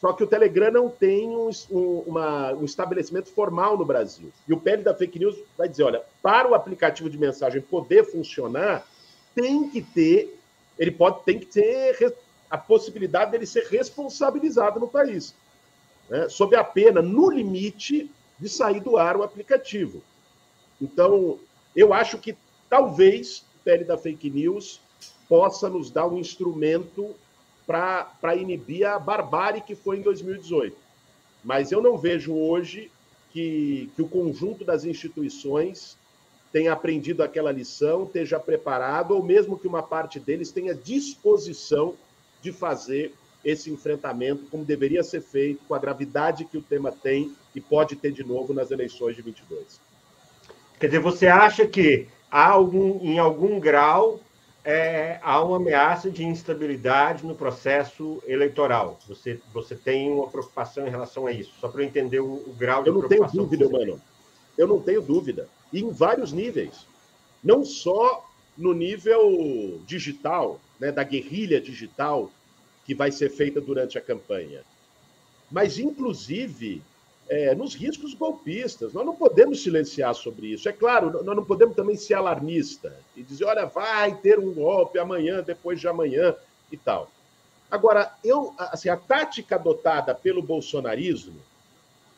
B: só que o Telegram não tem um, um, uma, um, estabelecimento formal no Brasil. E o PL da fake news vai dizer: olha, para o aplicativo de mensagem poder funcionar, tem que ter, ele pode, tem que ter a possibilidade dele ser responsabilizado no país, né, sob a pena, no limite, de sair do ar o aplicativo. Então, eu acho que talvez o PL da fake news possa nos dar um instrumento para inibir a barbárie que foi em 2018. Mas eu não vejo hoje que, que o conjunto das instituições tenha aprendido aquela lição, esteja preparado, ou mesmo que uma parte deles tenha disposição de fazer esse enfrentamento como deveria ser feito, com a gravidade que o tema tem e pode ter de novo nas eleições de 22.
C: Quer dizer, você acha que há algum, em algum grau é, há uma ameaça de instabilidade no processo eleitoral? Você, você tem uma preocupação em relação a isso? Só para eu entender o, o grau de
B: eu não tenho dúvida, mano. Eu não tenho dúvida. E em vários níveis. Não só no nível digital, né, da guerrilha digital que vai ser feita durante a campanha, mas inclusive é, nos riscos golpistas. Nós não podemos silenciar sobre isso. É claro, nós não podemos também ser alarmista e dizer, olha, vai ter um golpe amanhã, depois de amanhã e tal. Agora, eu, assim, a tática adotada pelo bolsonarismo,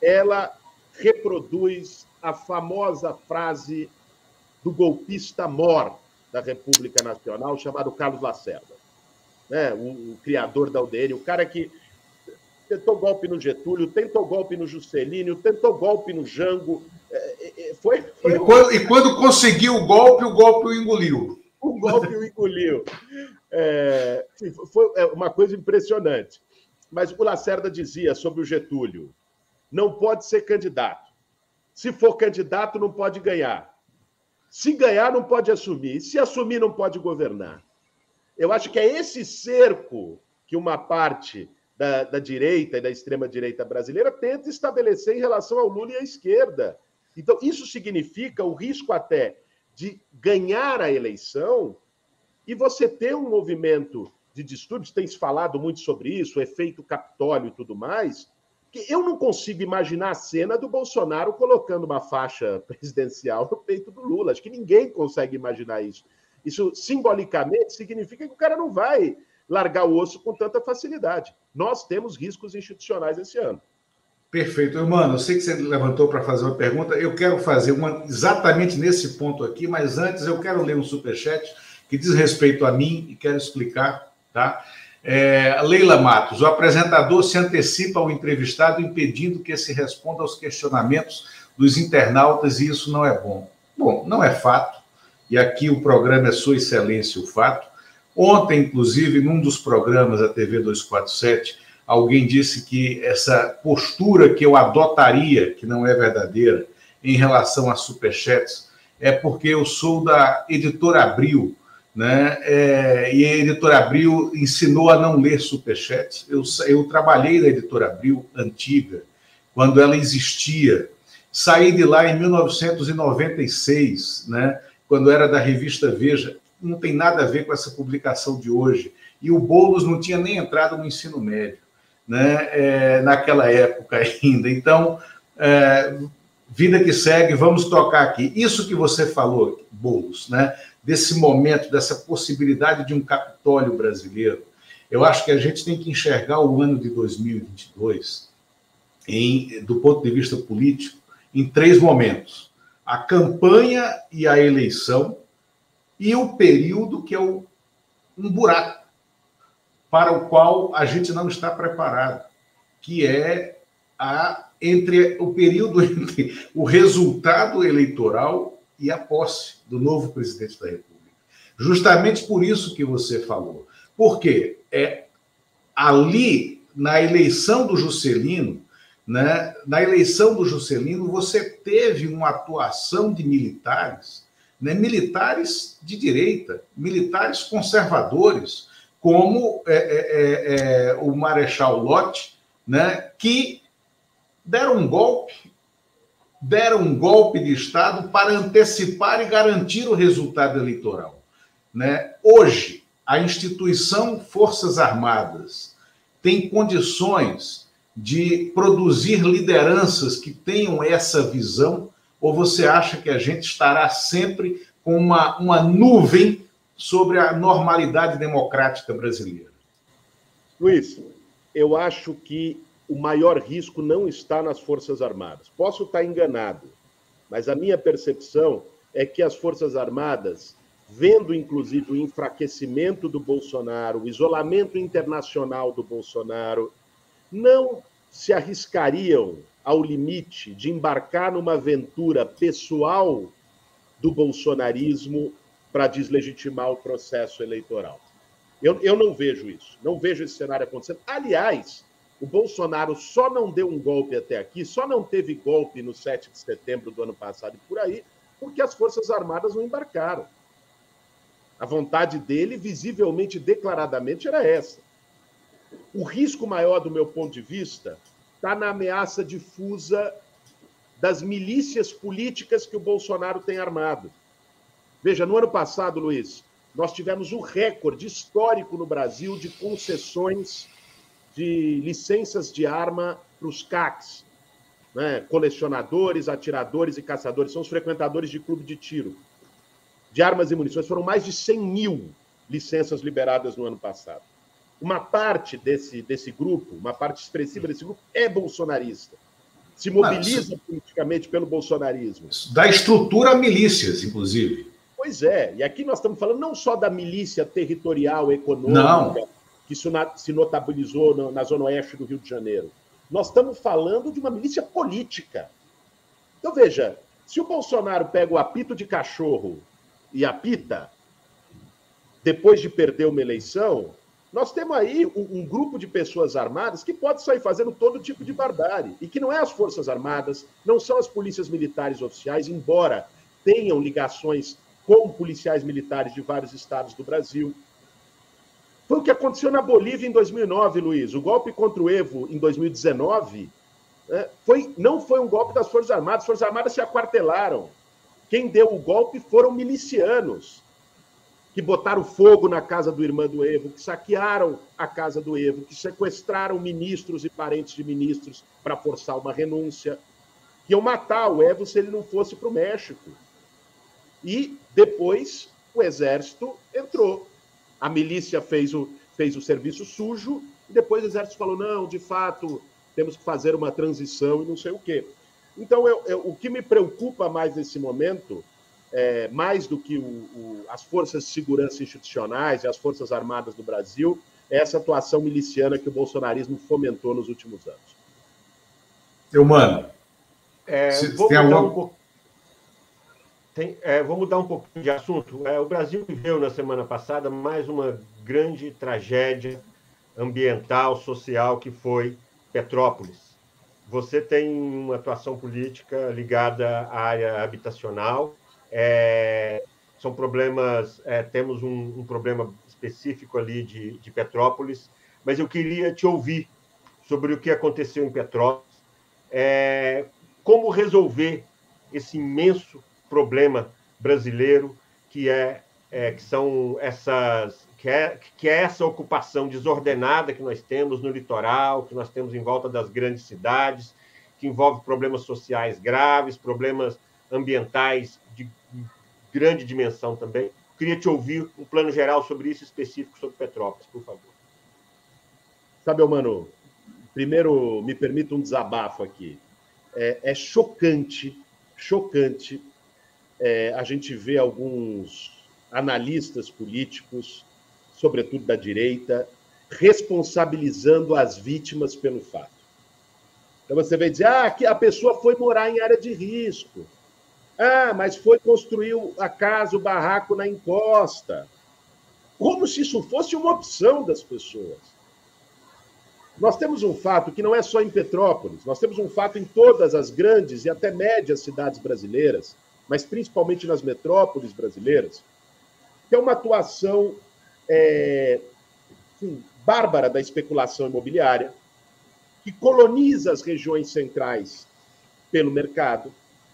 B: ela reproduz a famosa frase do golpista mor da República Nacional, chamado Carlos Lacerda, né? o, o criador da UDN, o cara que tentou golpe no Getúlio, tentou golpe no Juscelino, tentou golpe no Jango. É,
A: é, é, foi, foi... E, quando, e, quando, conseguiu o golpe, o golpe o engoliu.
B: O golpe o engoliu. É, foi uma coisa impressionante. Mas o Lacerda dizia sobre o Getúlio: não pode ser candidato. Se for candidato, não pode ganhar. Se ganhar, não pode assumir. Se assumir, não pode governar. Eu acho que é esse cerco que uma parte da, da direita e da extrema-direita brasileira tenta estabelecer em relação ao Lula e à esquerda. Então, isso significa o risco até de ganhar a eleição e você ter um movimento de distúrbios, tem se falado muito sobre isso, o efeito Capitólio e tudo mais, que eu não consigo imaginar a cena do Bolsonaro colocando uma faixa presidencial no peito do Lula. Acho que ninguém consegue imaginar isso. Isso simbolicamente significa que o cara não vai largar o osso com tanta facilidade. Nós temos riscos institucionais esse ano.
A: Perfeito. Mano, eu sei que você levantou para fazer uma pergunta. Eu quero fazer uma exatamente nesse ponto aqui, mas antes eu quero ler um superchat que diz respeito a mim e quero explicar, tá? É, Leila Matos, o apresentador se antecipa ao entrevistado, impedindo que se responda aos questionamentos dos internautas, e isso não é bom. Bom, não é fato, e aqui o programa é Sua Excelência o Fato. Ontem, inclusive, num dos programas da TV 247, alguém disse que essa postura que eu adotaria, que não é verdadeira, em relação a superchats, é porque eu sou da editora Abril, né? É, e a editora Abril ensinou a não ler superchats. Eu, eu trabalhei na editora Abril antiga, quando ela existia. Saí de lá em 1996, né? quando era da revista Veja. Não tem nada a ver com essa publicação de hoje. E o Boulos não tinha nem entrado no ensino médio, né? É, naquela época ainda. Então, é, vida que segue, vamos tocar aqui. Isso que você falou, Boulos, né? desse momento, dessa possibilidade de um Capitólio brasileiro, eu acho que a gente tem que enxergar o ano de 2022, em, do ponto de vista político, em três momentos: a campanha e a eleição, e o período que é o, um buraco para o qual a gente não está preparado, que é a entre o período entre o resultado eleitoral e a posse do novo presidente da República. Justamente por isso que você falou. Porque é ali na eleição do Juscelino, né, na eleição do Juscelino, você teve uma atuação de militares, né, militares de direita, militares conservadores, como é, é, é, é o Marechal Lott, né, que deram um golpe, deram um golpe de Estado para antecipar e garantir o resultado eleitoral. Né? Hoje, a instituição Forças Armadas tem condições de produzir lideranças que tenham essa visão, ou você acha que a gente estará sempre com uma, uma nuvem sobre a normalidade democrática brasileira?
B: Luiz, eu acho que o maior risco não está nas Forças Armadas. Posso estar enganado, mas a minha percepção é que as Forças Armadas, vendo inclusive o enfraquecimento do Bolsonaro, o isolamento internacional do Bolsonaro, não se arriscariam ao limite de embarcar numa aventura pessoal do bolsonarismo para deslegitimar o processo eleitoral. Eu, eu não vejo isso, não vejo esse cenário acontecendo. Aliás, o Bolsonaro só não deu um golpe até aqui, só não teve golpe no 7 de setembro do ano passado e por aí, porque as Forças Armadas não embarcaram. A vontade dele, visivelmente, declaradamente, era essa. O risco maior, do meu ponto de vista, está na ameaça difusa das milícias políticas que o Bolsonaro tem armado. Veja, no ano passado, Luiz, nós tivemos um recorde histórico no Brasil de concessões de licenças de arma para os CACs, né? colecionadores, atiradores e caçadores, são os frequentadores de clube de tiro, de armas e munições. Foram mais de 100 mil licenças liberadas no ano passado. Uma parte desse, desse grupo, uma parte expressiva desse grupo, é bolsonarista. Se mobiliza Não, politicamente pelo bolsonarismo.
A: Da estrutura milícias, inclusive.
B: Pois é, e aqui nós estamos falando não só da milícia territorial, econômica,
A: Não
B: que se notabilizou na zona oeste do Rio de Janeiro. Nós estamos falando de uma milícia política. Então, veja, se o Bolsonaro pega o apito de cachorro e apita, depois de perder uma eleição, nós temos aí um, um, grupo de pessoas armadas que pode sair fazendo todo tipo de barbárie. E que não é as Forças Armadas, não são as polícias militares oficiais, embora tenham ligações com policiais militares de vários estados do Brasil. Foi o que aconteceu na Bolívia em 2009, Luiz. O golpe contra o Evo em 2019 né, foi, não foi um golpe das Forças Armadas. As Forças Armadas se aquartelaram. Quem deu o golpe foram milicianos que botaram fogo na casa do irmão do Evo, que saquearam a casa do Evo, que sequestraram ministros e parentes de ministros para forçar uma renúncia, que iam matar o Evo se ele não fosse para o México. E depois o exército entrou a milícia fez o, fez o serviço sujo, e depois o exército falou: não, de fato, temos que fazer uma transição e não sei o quê. Então, eu, eu, o que me preocupa mais nesse momento, é, mais do que o, o, as forças de segurança institucionais e as forças armadas do Brasil, essa atuação miliciana que o bolsonarismo fomentou nos últimos anos.
A: Eu mano.
C: É, vou, mudar algum... um tem, é, vou mudar um pouquinho de assunto. É, o Brasil viveu na semana passada mais uma grande tragédia ambiental, social, que foi Petrópolis. Você tem uma atuação política ligada à área habitacional. É, são problemas, é, temos um, um, problema específico ali de, de Petrópolis, mas eu queria te ouvir sobre o que aconteceu em Petrópolis, é, como resolver esse imenso problema brasileiro que é, é que são essas que é, que é essa ocupação desordenada que nós temos no litoral, que nós temos em volta das grandes cidades, que envolve problemas sociais graves, problemas ambientais grande dimensão também. Queria te ouvir um plano geral sobre isso específico sobre Petrópolis, por favor.
B: Sabe, mano, primeiro me permita um desabafo aqui. É, é chocante, chocante é, a gente vê alguns analistas políticos, sobretudo da direita, responsabilizando as vítimas pelo fato. Então você vem dizer, ah, que a pessoa foi morar em área de risco. Ah, mas foi construir a casa, o barraco na encosta. Como se isso fosse uma opção das pessoas. Nós temos um fato que não é só em Petrópolis, nós temos um fato em todas as grandes e até médias cidades brasileiras, mas principalmente nas metrópoles brasileiras, que é uma atuação é, enfim, bárbara da especulação imobiliária, que coloniza as regiões centrais pelo mercado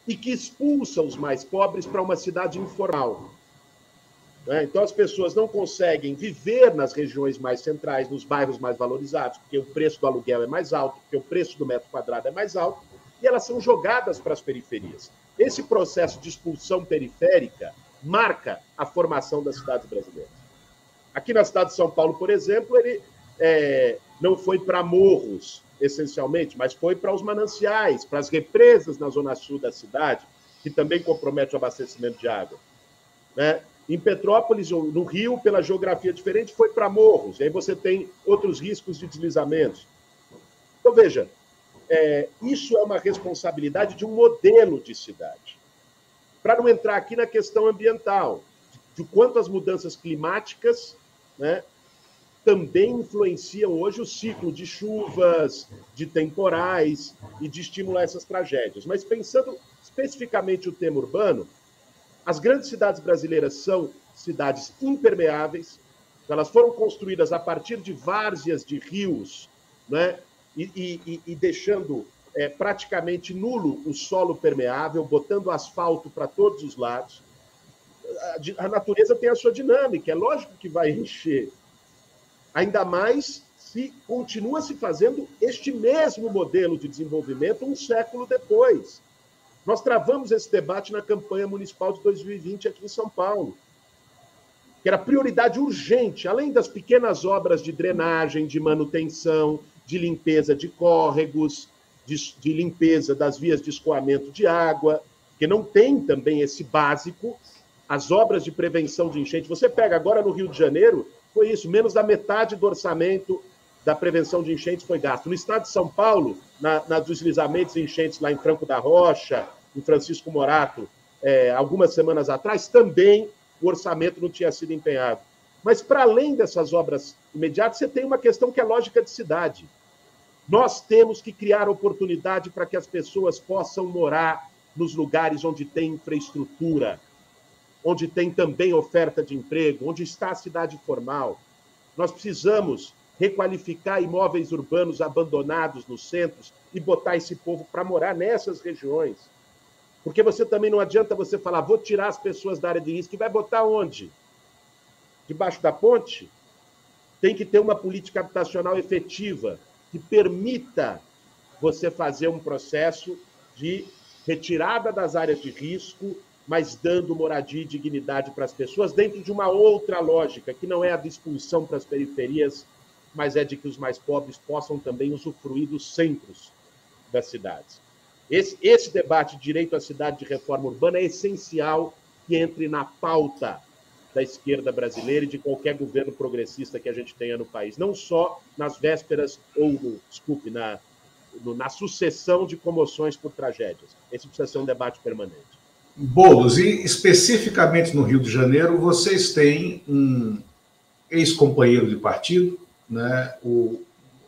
B: e que expulsa os mais pobres para uma cidade informal. Né? Então, as pessoas não conseguem viver nas regiões mais centrais, nos bairros mais valorizados, porque o preço do aluguel é mais alto, porque o preço do metro quadrado é mais alto, e elas são jogadas para as periferias. Esse processo de expulsão periférica marca a formação das cidades brasileiras. Aqui na cidade de São Paulo, por exemplo, ele é, não foi para morros, essencialmente, mas foi para os mananciais, para as represas na zona sul da cidade, que também compromete o abastecimento de água. Né? Em Petrópolis, no Rio, pela geografia diferente, foi para morros, e aí você tem outros riscos de deslizamentos. Então, veja, é, isso é uma responsabilidade de um modelo de cidade. Para não entrar aqui na questão ambiental, de quanto as mudanças climáticas né, também influenciam hoje o ciclo de chuvas, de temporais e de estimular essas tragédias. Mas pensando especificamente o tema urbano, as grandes cidades brasileiras são cidades impermeáveis, elas foram construídas a partir de várzeas de rios, né, e, e, e deixando é, praticamente nulo o solo permeável, botando asfalto para todos os lados. A, a natureza tem a sua dinâmica, é lógico que vai encher. Ainda mais se continua se fazendo este mesmo modelo de desenvolvimento um século depois. Nós travamos esse debate na campanha municipal de 2020 aqui em São Paulo, que era prioridade urgente, além das pequenas obras de drenagem, de manutenção, de limpeza de córregos, de, de limpeza das vias de escoamento de água, que não tem também esse básico, as obras de prevenção de enchente. Você pega agora no Rio de Janeiro, foi isso, menos da metade do orçamento da prevenção de enchentes foi gasto. No estado de São Paulo, na, na deslizamentos e enchentes lá em Franco da Rocha, em Francisco Morato, é, algumas semanas atrás, também o orçamento não tinha sido empenhado. Mas, para além dessas obras imediatas, você tem uma questão que é lógica de cidade. Nós temos que criar oportunidade para que as pessoas possam morar nos lugares onde tem infraestrutura, onde tem também oferta de emprego, onde está a cidade formal. Nós precisamos requalificar imóveis urbanos abandonados nos centros e botar esse povo para morar nessas regiões. Porque você também não adianta você falar, vou tirar as pessoas da área de risco e vai botar onde? Debaixo da ponte? Tem que ter uma política habitacional efetiva que permita você fazer um processo de retirada das áreas de risco, mas dando moradia e dignidade para as pessoas dentro de uma outra lógica, que não é a de expulsão para as periferias, mas é de que os mais pobres possam também usufruir dos centros das cidades. Esse, esse debate de direito à cidade de reforma urbana é essencial que entre na pauta da esquerda brasileira e de qualquer governo progressista que a gente tenha no país, não só nas vésperas ou, desculpe, na, no, na sucessão de comoções por tragédias. Esse precisa ser um debate permanente.
A: Bolos, e especificamente no Rio de Janeiro, vocês têm um ex-companheiro de partido, né, o,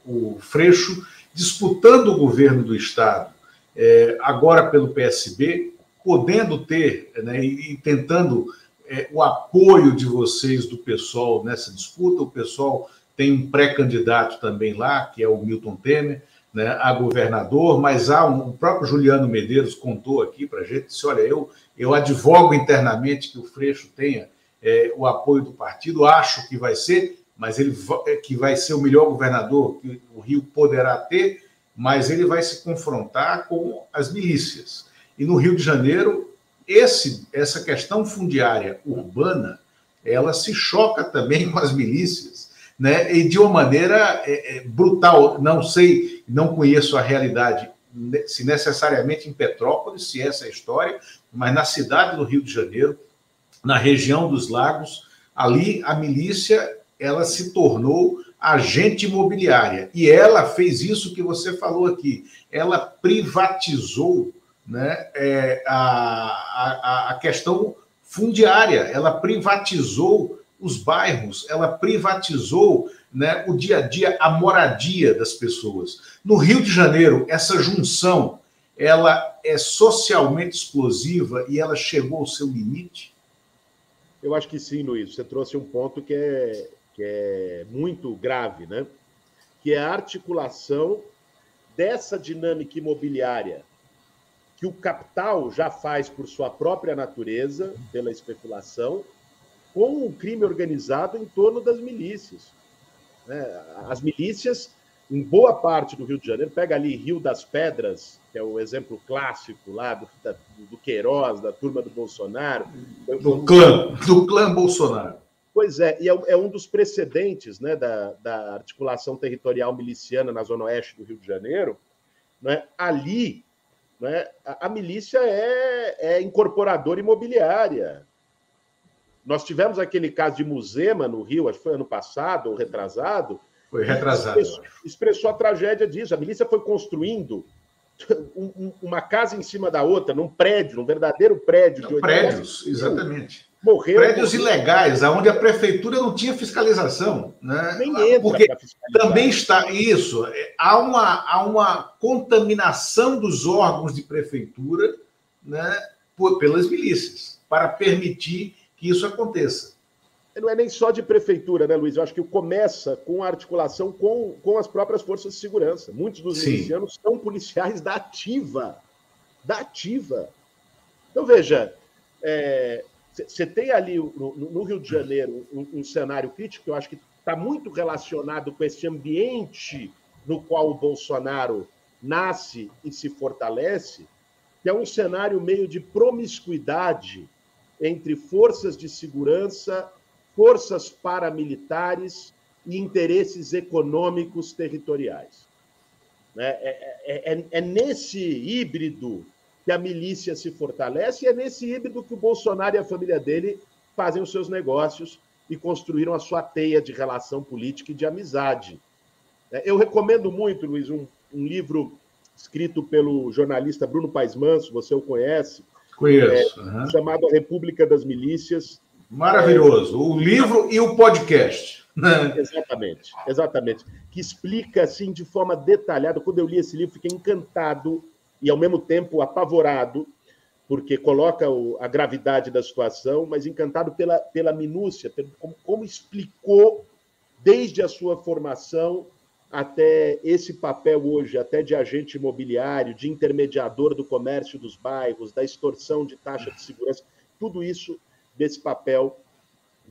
A: o Freixo, disputando o governo do Estado, é, agora pelo PSB, podendo ter né, e, e tentando é, o apoio de vocês do pessoal nessa disputa. O pessoal tem um pré-candidato também lá, que é o Milton Temer, né, a governador, mas há um, o próprio Juliano Medeiros contou aqui para a gente, disse, olha, eu, eu advogo internamente que o Freixo tenha é, o apoio do partido, acho que vai ser, mas ele é, que vai ser o melhor governador que o Rio poderá ter, mas ele vai se confrontar com as milícias. E no Rio de Janeiro, esse, essa questão fundiária urbana, ela se choca também com as milícias, né? E de uma maneira é, é, brutal. Não sei, não conheço a realidade, se necessariamente em Petrópolis, se essa é a história, mas na cidade do Rio de Janeiro, na região dos lagos, ali a milícia ela se tornou agente imobiliária e ela fez isso que você falou aqui. Ela privatizou né, é, a, a, a questão fundiária, ela privatizou os bairros, ela privatizou né, o dia a dia, a moradia das pessoas. No Rio de Janeiro, essa junção ela é socialmente explosiva e ela chegou ao seu limite?
B: Eu acho que sim, Luiz. Você trouxe um ponto que é, que é muito grave, né? que é a articulação dessa dinâmica imobiliária que o capital já faz por sua própria natureza, pela especulação, com o crime organizado em torno das milícias. Né? As milícias, em boa parte do Rio de Janeiro, pega ali Rio das Pedras, que é o exemplo clássico lá do, da, do Queiroz, da turma do Bolsonaro.
A: Do clã, do clã Bolsonaro.
B: Pois é, e é, é um dos precedentes né, da, da articulação territorial miliciana na zona oeste do Rio de Janeiro. Né? Ali, né? A, a milícia é, é incorporadora imobiliária. Nós tivemos aquele caso de Musema no Rio, acho que foi ano passado ou retrasado.
A: Foi retrasado.
B: Expressou, expressou a tragédia disso. A milícia foi construindo uma casa em cima da outra, num prédio, num verdadeiro prédio.
A: Não, prédios, exatamente. Morreu. Prédios morreu. ilegais, onde a prefeitura não tinha fiscalização. Né? Nem entra Porque também está isso. É, há uma, há uma contaminação dos órgãos de prefeitura né, por, pelas milícias, para permitir que isso aconteça.
B: Não é nem só de prefeitura, né, Luiz? Eu acho que começa com a articulação com, com as próprias forças de segurança. Muitos dos Sim. milicianos são policiais da ativa. Da ativa. Então, veja, é, você tem ali no, no, Rio de Janeiro um, um cenário crítico que eu acho que está muito relacionado com esse ambiente no qual o Bolsonaro nasce e se fortalece, que é um cenário meio de promiscuidade entre forças de segurança, forças paramilitares e interesses econômicos territoriais. É, é, é, é nesse híbrido que a milícia se fortalece, e é nesse híbrido que o Bolsonaro e a família dele fazem os seus negócios e construíram a sua teia de relação política e de amizade. É, eu recomendo muito, Luiz, um, um livro escrito pelo jornalista Bruno Paes Manso, você o conhece.
A: Conheço.
B: É, uhum. Chamado A República das Milícias.
A: Maravilhoso. O livro e o podcast.
B: exatamente, exatamente. Que explica assim de forma detalhada. Quando eu li esse livro, fiquei encantado e, ao mesmo tempo, apavorado, porque coloca o, a gravidade da situação, mas encantado pela, pela minúcia, pelo, como, como explicou, desde a sua formação até esse papel hoje, até de agente imobiliário, de intermediador do comércio dos bairros, da extorsão de taxa de segurança, tudo isso desse papel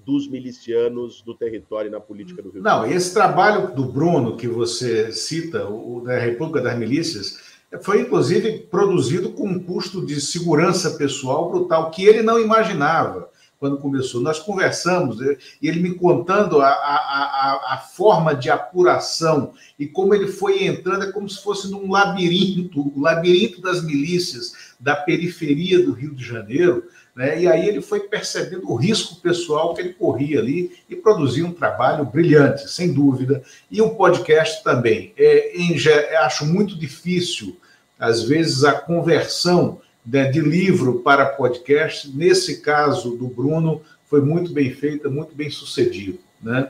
B: dos milicianos do território e na política do Rio
A: Não, esse trabalho do Bruno que você cita, o da República das Milícias, foi, inclusive, produzido com um custo de segurança pessoal brutal, que ele não imaginava quando começou. Nós conversamos, e ele me contando a, a, a, forma de apuração e como ele foi entrando, é como se fosse num labirinto, o labirinto das milícias da periferia do Rio de Janeiro, Né? E aí ele foi percebendo o risco pessoal que ele corria ali e produzia um trabalho brilhante, sem dúvida. E o podcast também. É, em, acho muito difícil, às vezes, a conversão de livro para podcast. Nesse caso do Bruno, foi muito bem feita, muito bem sucedido. Né?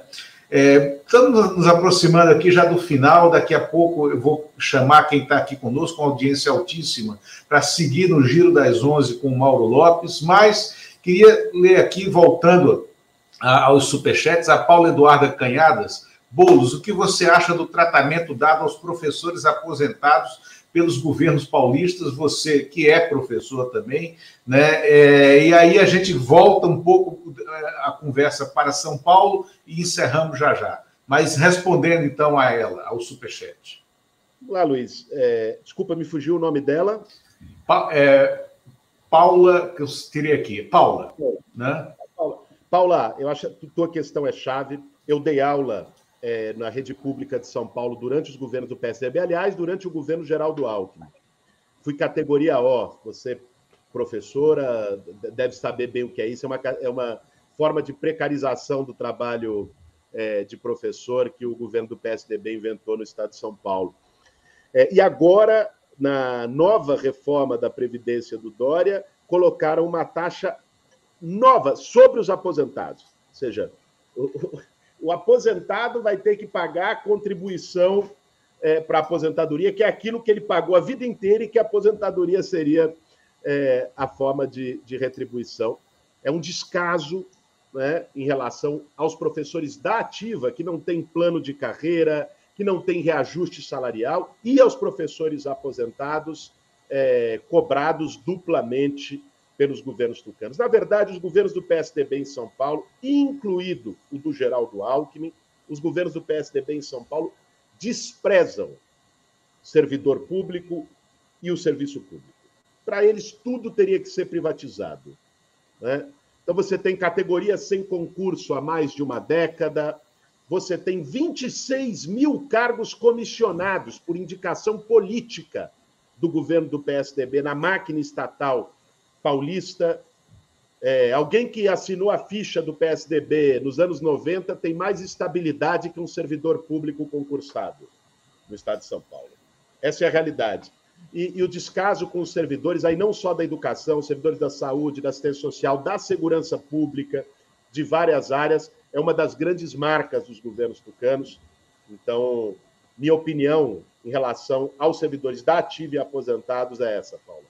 A: É, estamos nos aproximando aqui já do final. Daqui a pouco eu vou chamar quem está aqui conosco, uma audiência altíssima, para seguir no Giro das Onze com o Mauro Lopes. Mas queria ler aqui, voltando aos superchats, a Paula Eduarda Canhadas. Bolos, o que você acha do tratamento dado aos professores aposentados pelos governos paulistas, você que é professor também, né? É, e aí a gente volta um pouco é, a conversa para São Paulo e encerramos já já. Mas respondendo então a ela, ao superchat.
B: Lá, Luiz. É, desculpa, me fugiu o nome dela.
A: Pa, é, Paula, que eu teria aqui. Paula. Né?
B: Paula, Paula, eu acho que a tua questão é chave. Eu dei aula é, na rede pública de São Paulo durante os governos do PSDB, aliás, durante o governo Geraldo Alckmin. Fui categoria O, você, professora, deve saber bem o que é isso, é uma, é uma forma de precarização do trabalho é, de professor que o governo do PSDB inventou no estado de São Paulo. É, e agora, na nova reforma da Previdência do Dória, colocaram uma taxa nova sobre os aposentados. Ou seja, o aposentado vai ter que pagar a contribuição é, para a aposentadoria, que é aquilo que ele pagou a vida inteira e que a aposentadoria seria é, a forma de, de, retribuição. É um descaso né, em relação aos professores da ativa, que não tem plano de carreira, que não tem reajuste salarial, e aos professores aposentados, é, cobrados duplamente pelos governos tucanos. Na verdade, os governos do PSDB em São Paulo, incluído o do Geraldo Alckmin, os governos do PSDB em São Paulo desprezam servidor público e o serviço público. Para eles, tudo teria que ser privatizado. Né? Então, você tem categorias sem concurso há mais de uma década, você tem 26 mil cargos comissionados por indicação política do governo do PSDB na máquina estatal paulista. É, alguém que assinou a ficha do PSDB nos anos 90 tem mais estabilidade que um servidor público concursado no estado de São Paulo. Essa é a realidade. E, e, o descaso com os servidores, aí não só da educação, servidores da saúde, da assistência social, da segurança pública, de várias áreas, é uma das grandes marcas dos governos tucanos. Então, minha opinião em relação aos servidores da ativa e aposentados é essa, Paula.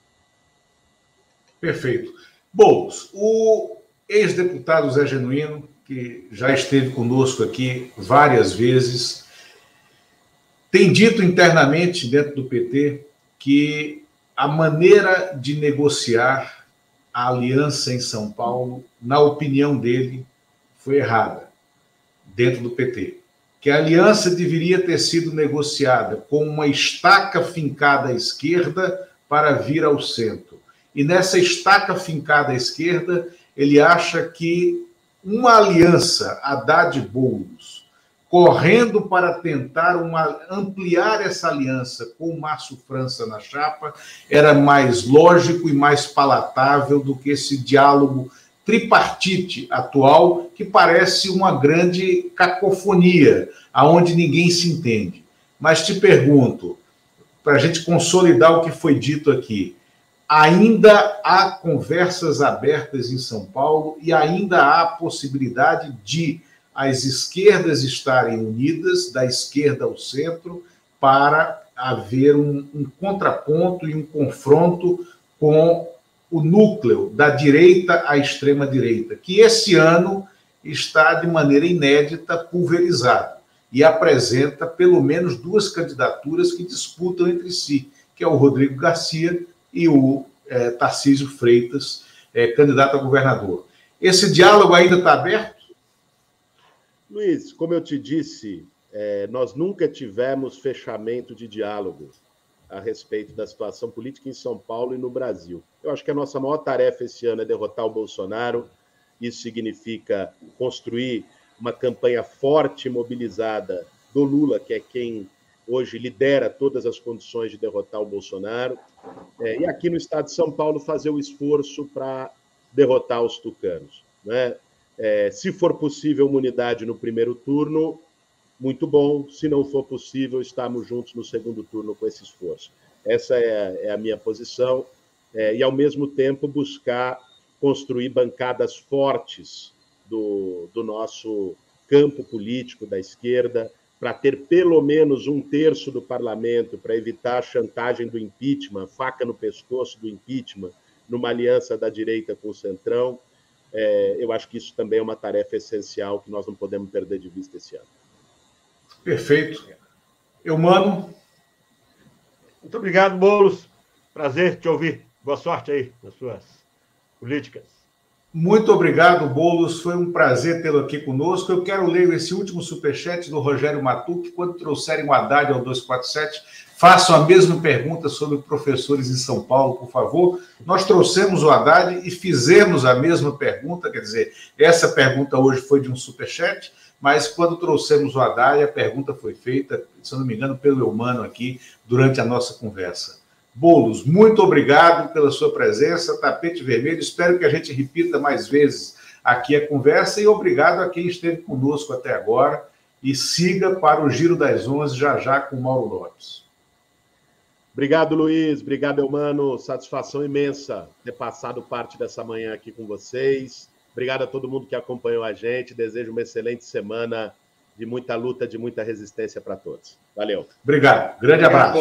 A: Perfeito. Boulos, o ex-deputado Zé Genuíno, que já esteve conosco aqui várias vezes, tem dito internamente dentro do PT que a maneira de negociar a aliança em São Paulo, na opinião dele, foi errada dentro do PT. Que a aliança deveria ter sido negociada com uma estaca fincada à esquerda para vir ao centro e nessa estaca fincada à esquerda, ele acha que uma aliança Haddad-Boulos, correndo para tentar uma, ampliar essa aliança com o Márcio França na chapa, era mais lógico e mais palatável do que esse diálogo tripartite atual, que parece uma grande cacofonia, aonde ninguém se entende. Mas te pergunto, para a gente consolidar o que foi dito aqui, ainda há conversas abertas em São Paulo e ainda há a possibilidade de as esquerdas estarem unidas, da esquerda ao centro, para haver um, um contraponto e um confronto com o núcleo da direita à extrema-direita, que esse ano está de maneira inédita pulverizado e apresenta pelo menos duas candidaturas que disputam entre si, que é o Rodrigo Garcia e o é, Tarcísio Freitas, é, candidato a governador. Esse diálogo ainda está aberto?
B: Luiz, como eu te disse, é, nós nunca tivemos fechamento de diálogo a respeito da situação política em São Paulo e no Brasil. Eu acho que a nossa maior tarefa esse ano é derrotar o Bolsonaro. Isso significa construir uma campanha forte mobilizada do Lula, que é quem hoje lidera todas as condições de derrotar o Bolsonaro. É, e aqui no estado de São Paulo, fazer o esforço para derrotar os tucanos. Né? É, se for possível uma unidade no primeiro turno, muito bom. Se não for possível, estamos juntos no segundo turno com esse esforço. Essa é, é a minha posição. É, e, ao mesmo tempo, buscar construir bancadas fortes do, do nosso campo político da esquerda, para ter pelo menos um terço do parlamento para evitar a chantagem do impeachment, faca no pescoço do impeachment, numa aliança da direita com o Centrão. É, eu acho que isso também é uma tarefa essencial que nós não podemos perder de vista esse ano.
A: Perfeito. Eu, mano.
C: Muito obrigado, Boulos. Prazer te ouvir. Boa sorte aí nas suas políticas.
A: Muito obrigado, Boulos. Foi um prazer tê-lo aqui conosco. Eu quero ler esse último superchat do Rogério Matuque. Quando trouxerem o Haddad ao 247, façam a mesma pergunta sobre professores em São Paulo, por favor. Nós trouxemos o Haddad e fizemos a mesma pergunta, quer dizer, essa pergunta hoje foi de um superchat, mas quando trouxemos o Haddad, a pergunta foi feita, se não me engano, pelo Eumano aqui, durante a nossa conversa. Bolos, muito obrigado pela sua presença, tapete vermelho. Espero que a gente repita mais vezes aqui a conversa e obrigado a quem esteve conosco até agora. E siga para o Giro das Onze já já com Mauro Lopes.
B: Obrigado, Luiz. Obrigado, Eumano. Satisfação imensa ter passado parte dessa manhã aqui com vocês. Obrigado a todo mundo que acompanhou a gente. Desejo uma excelente semana de muita luta, de muita resistência para todos. Valeu.
A: Obrigado. Grande abraço.